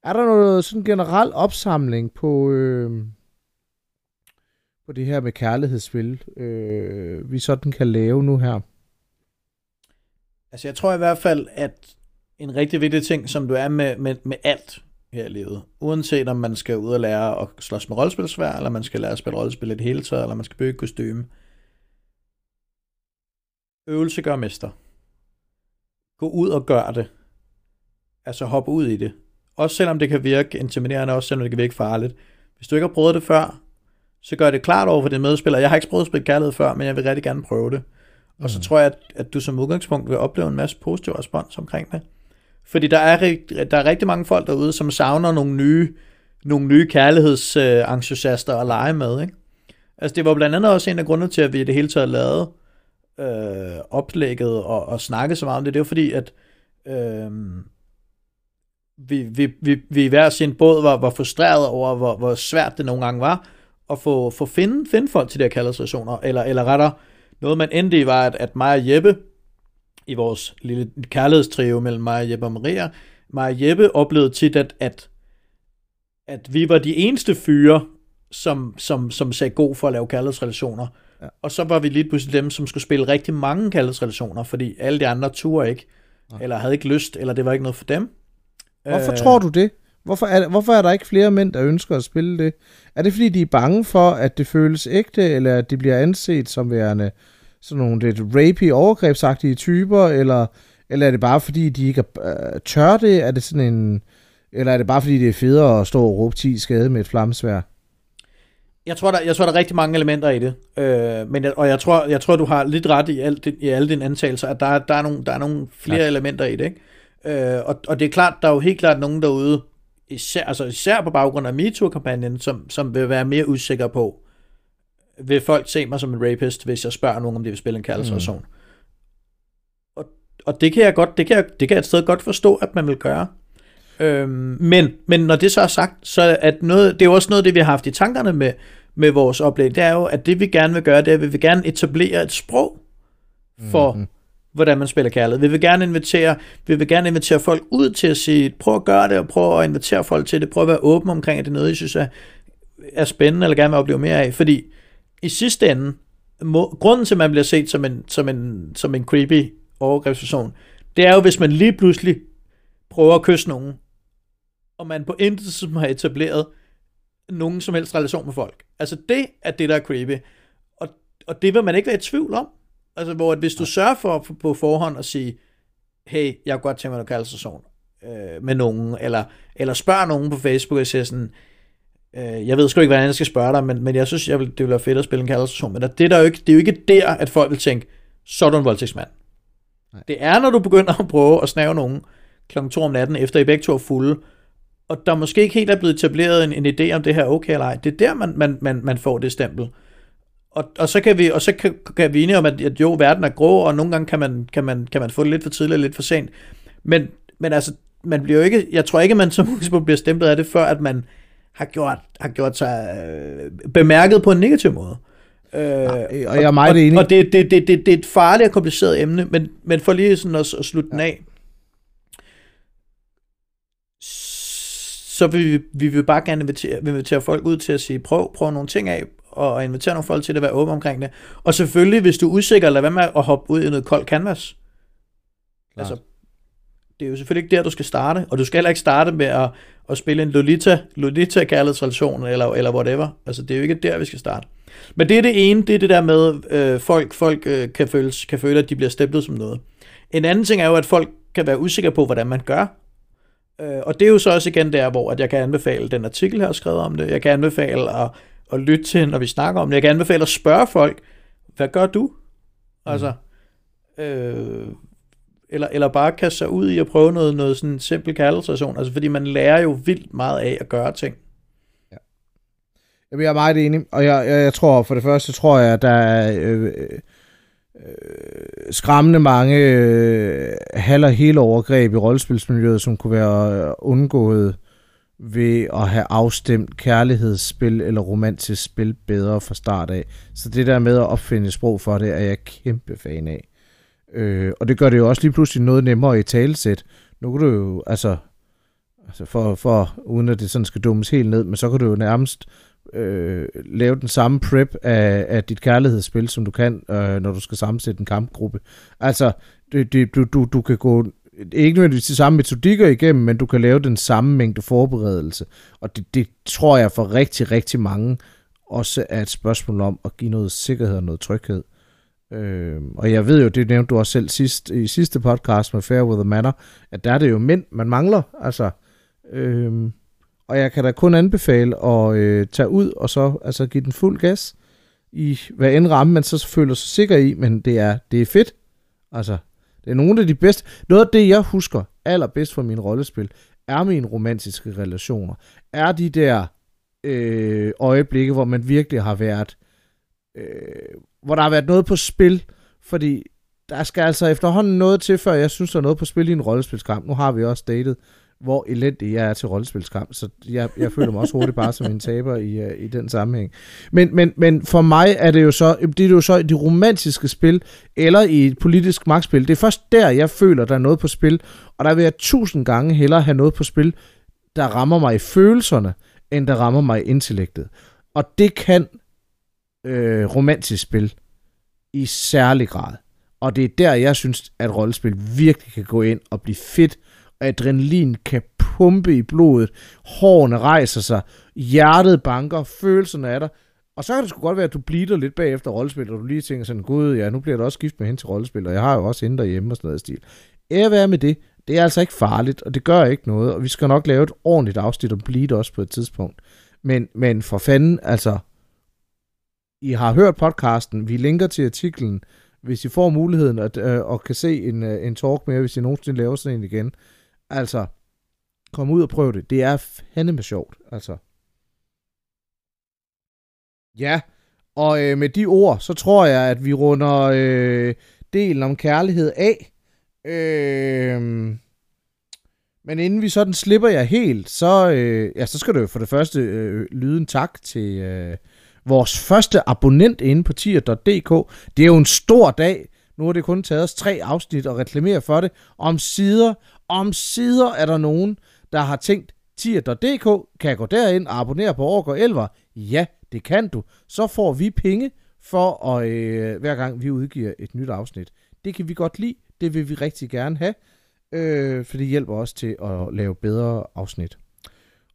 er der noget sådan generel opsamling på, øh, på det her med kærlighedsspil, øh, vi sådan kan lave nu her? Altså jeg tror i hvert fald, at en rigtig vigtig ting, som du er med, med, med alt, her i livet. Uanset om man skal ud og lære at slås med rollespilsvær, eller man skal lære at spille rollespil i det hele taget, eller man skal bygge kostume. Øvelse gør mester. Gå ud og gør det. Altså hop ud i det. Også selvom det kan virke intimiderende, også selvom det kan virke farligt. Hvis du ikke har prøvet det før, så gør det klart over for dine medspillere. Jeg har ikke prøvet at spille kærlighed før, men jeg vil rigtig gerne prøve det. Og så mm. tror jeg, at, at du som udgangspunkt vil opleve en masse positiv respons omkring det. Fordi der er, der er rigtig mange folk derude, som savner nogle nye, nogle nye kærlighedsentusiaster at lege med. Ikke? Altså det var blandt andet også en af grundene til, at vi i det hele taget lavede øh, oplægget og, og snakkede så meget om det. Det var fordi, at øh, vi, vi, vi, vi i hver sin båd var, var frustreret over, hvor, hvor svært det nogle gange var at få, få finde, finde folk til de her kærlighedsrelationer. Eller, eller rettere, noget man endte i var, at, at mig og Jeppe, i vores lille kærlighedstrio mellem mig, Jeppe og Maria, mig og Jeppe oplevede tit, at, at, at vi var de eneste fyre, som, som, som sagde god for at lave kærlighedsrelationer. Ja. Og så var vi lige pludselig dem, som skulle spille rigtig mange kærlighedsrelationer, fordi alle de andre turde ikke, ja. eller havde ikke lyst, eller det var ikke noget for dem. Hvorfor øh, tror du det? Hvorfor er, hvorfor er der ikke flere mænd, der ønsker at spille det? Er det fordi, de er bange for, at det føles ægte, eller at de bliver anset som værende sådan nogle lidt rapey, overgrebsagtige typer, eller, eller er det bare fordi, de ikke uh, tør det? Er det sådan en... Eller er det bare fordi, det er federe at stå og råbe 10 skade med et flammesvær? Jeg tror, der, jeg tror, der er rigtig mange elementer i det. Øh, men jeg, og jeg tror, jeg tror, du har lidt ret i, alt, i alle dine antagelser, at der, der, er, nogle, der er nogle flere ja. elementer i det. Ikke? Øh, og, og det er klart, der er jo helt klart nogen derude, især, altså især på baggrund af MeToo-kampagnen, som, som vil være mere usikre på, vil folk se mig som en rapist, hvis jeg spørger nogen, om de vil spille en kærlighedsrelation. Mm. Og, og det kan jeg godt, det kan jeg, det kan jeg et sted godt forstå, at man vil gøre. Øhm, men, men når det så er sagt, så det, noget, det er jo også noget af det, vi har haft i tankerne med, med vores oplæg, det er jo, at det vi gerne vil gøre, det er, at vi vil gerne etablere et sprog for, mm-hmm. hvordan man spiller kærlighed. Vi vil gerne invitere, vi vil gerne invitere folk ud til at sige, prøv at gøre det, og prøv at invitere folk til det, prøv at være åben omkring, at det er noget, I synes er, er spændende, eller gerne vil opleve mere af, fordi i sidste ende, må, grunden til, at man bliver set som en, som en, som en creepy overgrebsperson, det er jo, hvis man lige pludselig prøver at kysse nogen, og man på intet som har etableret nogen som helst relation med folk. Altså det er det, der er creepy. Og, og det vil man ikke være i tvivl om. Altså hvor at hvis du sørger for på forhånd at sige, hey, jeg kunne godt tænke mig at kalde sig øh, med nogen, eller, eller spørg nogen på Facebook og siger sådan, Øh, jeg ved sgu ikke, hvordan jeg skal spørge dig, men, men jeg synes, jeg vil, det ville være fedt at spille en kærlighedsrelation. Men det er, der jo ikke, det er jo ikke der, at folk vil tænke, så er du en voldtægtsmand. Nej. Det er, når du begynder at prøve at snave nogen kl. 2 om natten, efter I begge to er fulde, og der måske ikke helt er blevet etableret en, en idé om det her okay eller ej. Det er der, man, man, man, man får det stempel. Og, og så kan vi og så kan, kan vi enige om, at, at jo, verden er grå, og nogle gange kan man, kan man, kan man få det lidt for tidligt og lidt for sent. Men, men altså, man bliver jo ikke, jeg tror ikke, man som udgangspunkt bliver stemplet af det, før at man har gjort, har gjort sig øh, bemærket på en negativ måde. Øh, Nej, og jeg er meget enig. Og, og det, det, det, det, det er et farligt og kompliceret emne, men, men for lige sådan at, at slutte ja. den af, så vil vi, vi vil bare gerne invitere, invitere folk ud til at sige, prøv, prøv nogle ting af, og invitere nogle folk til at være åbne omkring det. Og selvfølgelig, hvis du er usikker, lad være med at hoppe ud i noget koldt canvas. Klar. Altså, det er jo selvfølgelig ikke der, du skal starte, og du skal heller ikke starte med at, at spille en Lolita, Lolita kærlighedsrelation, eller, eller whatever. Altså, det er jo ikke der, vi skal starte. Men det er det ene, det er det der med, øh, folk, folk øh, kan, føle, kan føle, at de bliver stemplet som noget. En anden ting er jo, at folk kan være usikre på, hvordan man gør. Øh, og det er jo så også igen der, hvor at jeg kan anbefale den artikel, jeg har skrevet om det. Jeg kan anbefale at, at lytte til, når vi snakker om det. Jeg kan anbefale at spørge folk, hvad gør du? Altså, øh, eller, eller bare kaste sig ud i at prøve noget, noget sådan simpel kærlighedsrelation, altså fordi man lærer jo vildt meget af at gøre ting. Ja. Jamen, jeg er meget enig, og jeg, jeg, jeg tror, for det første tror jeg, at der er øh, øh, øh skræmmende mange øh, halv- og hele overgreb i rollespilsmiljøet, som kunne være øh, undgået ved at have afstemt kærlighedsspil eller romantisk spil bedre fra start af. Så det der med at opfinde sprog for det, er jeg kæmpe fan af. Øh, og det gør det jo også lige pludselig noget nemmere i talesæt. Nu kan du jo, altså, altså for, for, uden at det sådan skal dummes helt ned, men så kan du jo nærmest øh, lave den samme prep af, af dit kærlighedsspil, som du kan, øh, når du skal sammensætte en kampgruppe. Altså, det, det, du, du, du kan gå ikke nødvendigvis de samme metodikker igennem, men du kan lave den samme mængde forberedelse. Og det, det tror jeg for rigtig, rigtig mange også er et spørgsmål om at give noget sikkerhed og noget tryghed. Øh, og jeg ved jo, det nævnte du også selv sidst, i sidste podcast med Fair with the Matter, at der er det jo mænd, man mangler. Altså, øh, og jeg kan da kun anbefale at øh, tage ud og så altså, give den fuld gas i hvad end ramme man så føler sig sikker i, men det er, det er fedt. Altså, det er nogle af de bedste. Noget af det, jeg husker allerbedst fra min rollespil, er mine romantiske relationer. Er de der øh, øjeblikke, hvor man virkelig har været, øh, Øh, hvor der har været noget på spil, fordi der skal altså efterhånden noget til, før jeg synes, der er noget på spil i en rollespilskamp. Nu har vi også datet hvor elendig jeg er til rollespilskamp, så jeg, jeg føler mig også hurtigt bare som en taber i, uh, i den sammenhæng. Men, men, men for mig er det jo så, det er jo så i de romantiske spil, eller i et politisk magtspil, det er først der, jeg føler, der er noget på spil, og der vil jeg tusind gange hellere have noget på spil, der rammer mig i følelserne, end der rammer mig i intellektet. Og det kan øh, romantisk spil i særlig grad. Og det er der, jeg synes, at rollespil virkelig kan gå ind og blive fedt, adrenalin kan pumpe i blodet, hårene rejser sig, hjertet banker, følelserne er der, og så kan det sgu godt være, at du bliver lidt bagefter rollespil, og du lige tænker sådan, gud, ja, nu bliver der også gift med hende til rollespil, og jeg har jo også hende derhjemme og sådan noget stil. Ære være med det, det er altså ikke farligt, og det gør ikke noget, og vi skal nok lave et ordentligt afsnit om bleed også på et tidspunkt. Men, men for fanden, altså, i har hørt podcasten, vi linker til artiklen, hvis I får muligheden at, øh, og kan se en, øh, en talk med, hvis I nogensinde laver sådan en igen, Altså, kom ud og prøv det. Det er fandeme sjovt, altså. Ja, og øh, med de ord, så tror jeg, at vi runder øh, delen om kærlighed af. Øh, men inden vi sådan slipper jer helt, så, øh, ja, så skal du for det første øh, lyde en tak til øh, vores første abonnent inde på tier.dk. Det er jo en stor dag. Nu har det kun taget os tre afsnit at reklamere for det. Om sider om sider er der nogen, der har tænkt, tier.dk, kan jeg gå derind og abonnere på Årgård Elver? Ja, det kan du. Så får vi penge for, at, øh, hver gang vi udgiver et nyt afsnit. Det kan vi godt lide. Det vil vi rigtig gerne have, øh, for det hjælper os til at lave bedre afsnit.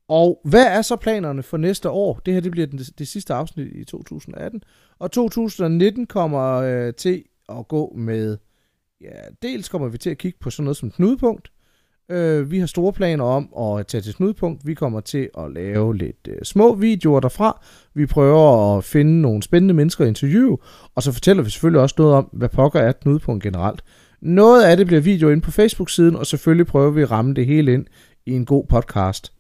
Og hvad er så planerne for næste år? Det her det bliver det, det sidste afsnit i 2018. Og 2019 kommer øh, til at gå med... Ja, dels kommer vi til at kigge på sådan noget som knudepunkt. Øh, vi har store planer om at tage til knudepunkt. Vi kommer til at lave lidt øh, små videoer derfra. Vi prøver at finde nogle spændende mennesker at interviewe, og så fortæller vi selvfølgelig også noget om, hvad pokker er knudepunkt generelt. Noget af det bliver video ind på Facebook-siden, og selvfølgelig prøver vi at ramme det hele ind i en god podcast.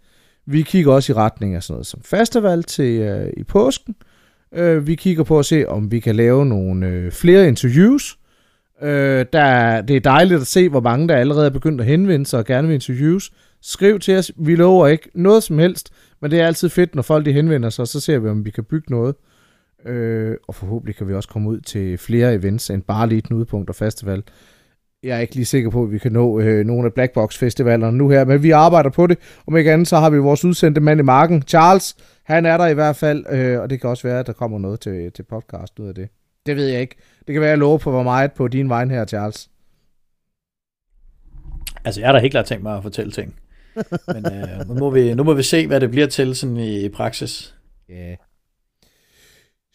Vi kigger også i retning af sådan noget som festival til øh, i påsken. Øh, vi kigger på at se, om vi kan lave nogle øh, flere interviews. Øh, der, det er dejligt at se, hvor mange der allerede er begyndt at henvende sig og gerne vil interviews. Skriv til os. Vi lover ikke noget som helst, men det er altid fedt, når folk de henvender sig, så ser vi, om vi kan bygge noget. Øh, og forhåbentlig kan vi også komme ud til flere events end bare lige et knudepunkt og festival. Jeg er ikke lige sikker på, at vi kan nå øh, nogle af Blackbox festivalerne nu her, men vi arbejder på det. Om ikke andet, så har vi vores udsendte mand i marken, Charles. Han er der i hvert fald, øh, og det kan også være, at der kommer noget til, til podcast ud af det. Det ved jeg ikke. Det kan være, at jeg lover på, hvor meget på din vej her, Charles. Altså, jeg har da helt klart tænkt mig at fortælle ting. Men øh, nu, må vi, nu må vi se, hvad det bliver til sådan i, i praksis. Ja. Yeah.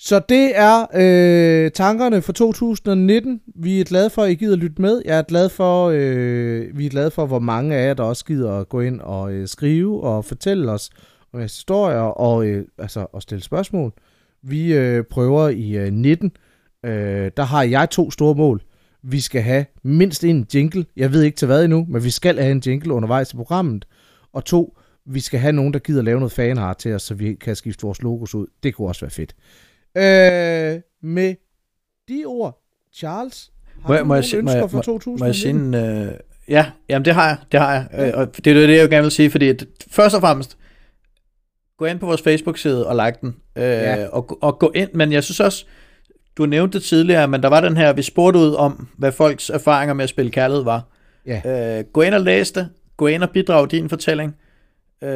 Så det er øh, tankerne for 2019. Vi er glade for, at I gider lytte med. Jeg er glad for, øh, vi er glade for, hvor mange af jer, der også gider at gå ind og øh, skrive og fortælle os om historier og øh, altså, og stille spørgsmål. Vi øh, prøver i øh, 19 øh, der har jeg to store mål. Vi skal have mindst en jingle. Jeg ved ikke til hvad endnu, men vi skal have en jingle undervejs i programmet. Og to, vi skal have nogen, der gider lave noget fanart til os, så vi kan skifte vores logos ud. Det kunne også være fedt. Øh, med de ord, Charles, har må, du må jeg, ønsker for 2019? Må jeg sige, øh, ja, jamen det har jeg, det har jeg. Øh, og det er det, jeg gerne vil sige, fordi at, først og fremmest, gå ind på vores Facebook-side og like den, øh, ja. og, og gå ind, men jeg synes også, du nævnte det tidligere, men der var den her, vi spurgte ud om, hvad folks erfaringer med at spille kærlighed var. Ja. Øh, gå ind og læs det. Gå ind og bidrag din fortælling. Øh,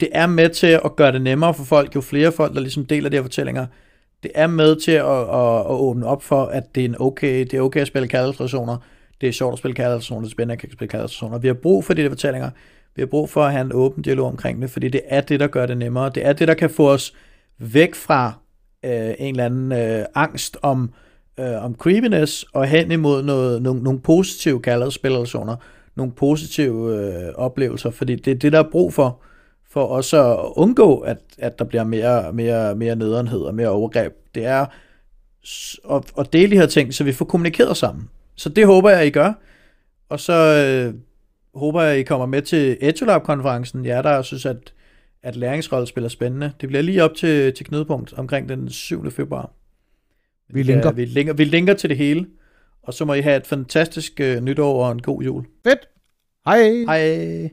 det er med til at gøre det nemmere for folk, jo flere folk, der ligesom deler de her fortællinger. Det er med til at, at, at åbne op for, at det er, en okay, det er okay at spille kærlighedsrelationer. det er sjovt at spille kærlighedspersoner, det er spændende at spille kærlighedspersoner. Vi har brug for de der fortællinger. Vi har brug for at have en åben dialog omkring det, fordi det er det, der gør det nemmere. Det er det, der kan få os væk fra øh, en eller anden øh, angst om, øh, om creepiness, og hen imod noget, nogle, nogle positive kærlighedsspilrelationer, nogle positive øh, oplevelser, fordi det er det, der er brug for, for også at undgå, at, at der bliver mere, mere, mere nederenhed og mere overgreb. Det er at, at dele de her ting, så vi får kommunikeret sammen. Så det håber jeg, I gør. Og så øh, håber jeg, I kommer med til EduLab-konferencen. Ja, der synes, at, at læringsrolle spiller spændende. Det bliver lige op til, til knudepunkt omkring den 7. februar. Vi linker. Ja, vi linker. Vi linker til det hele. Og så må I have et fantastisk øh, nytår og en god jul. Fedt. Hej. Hej.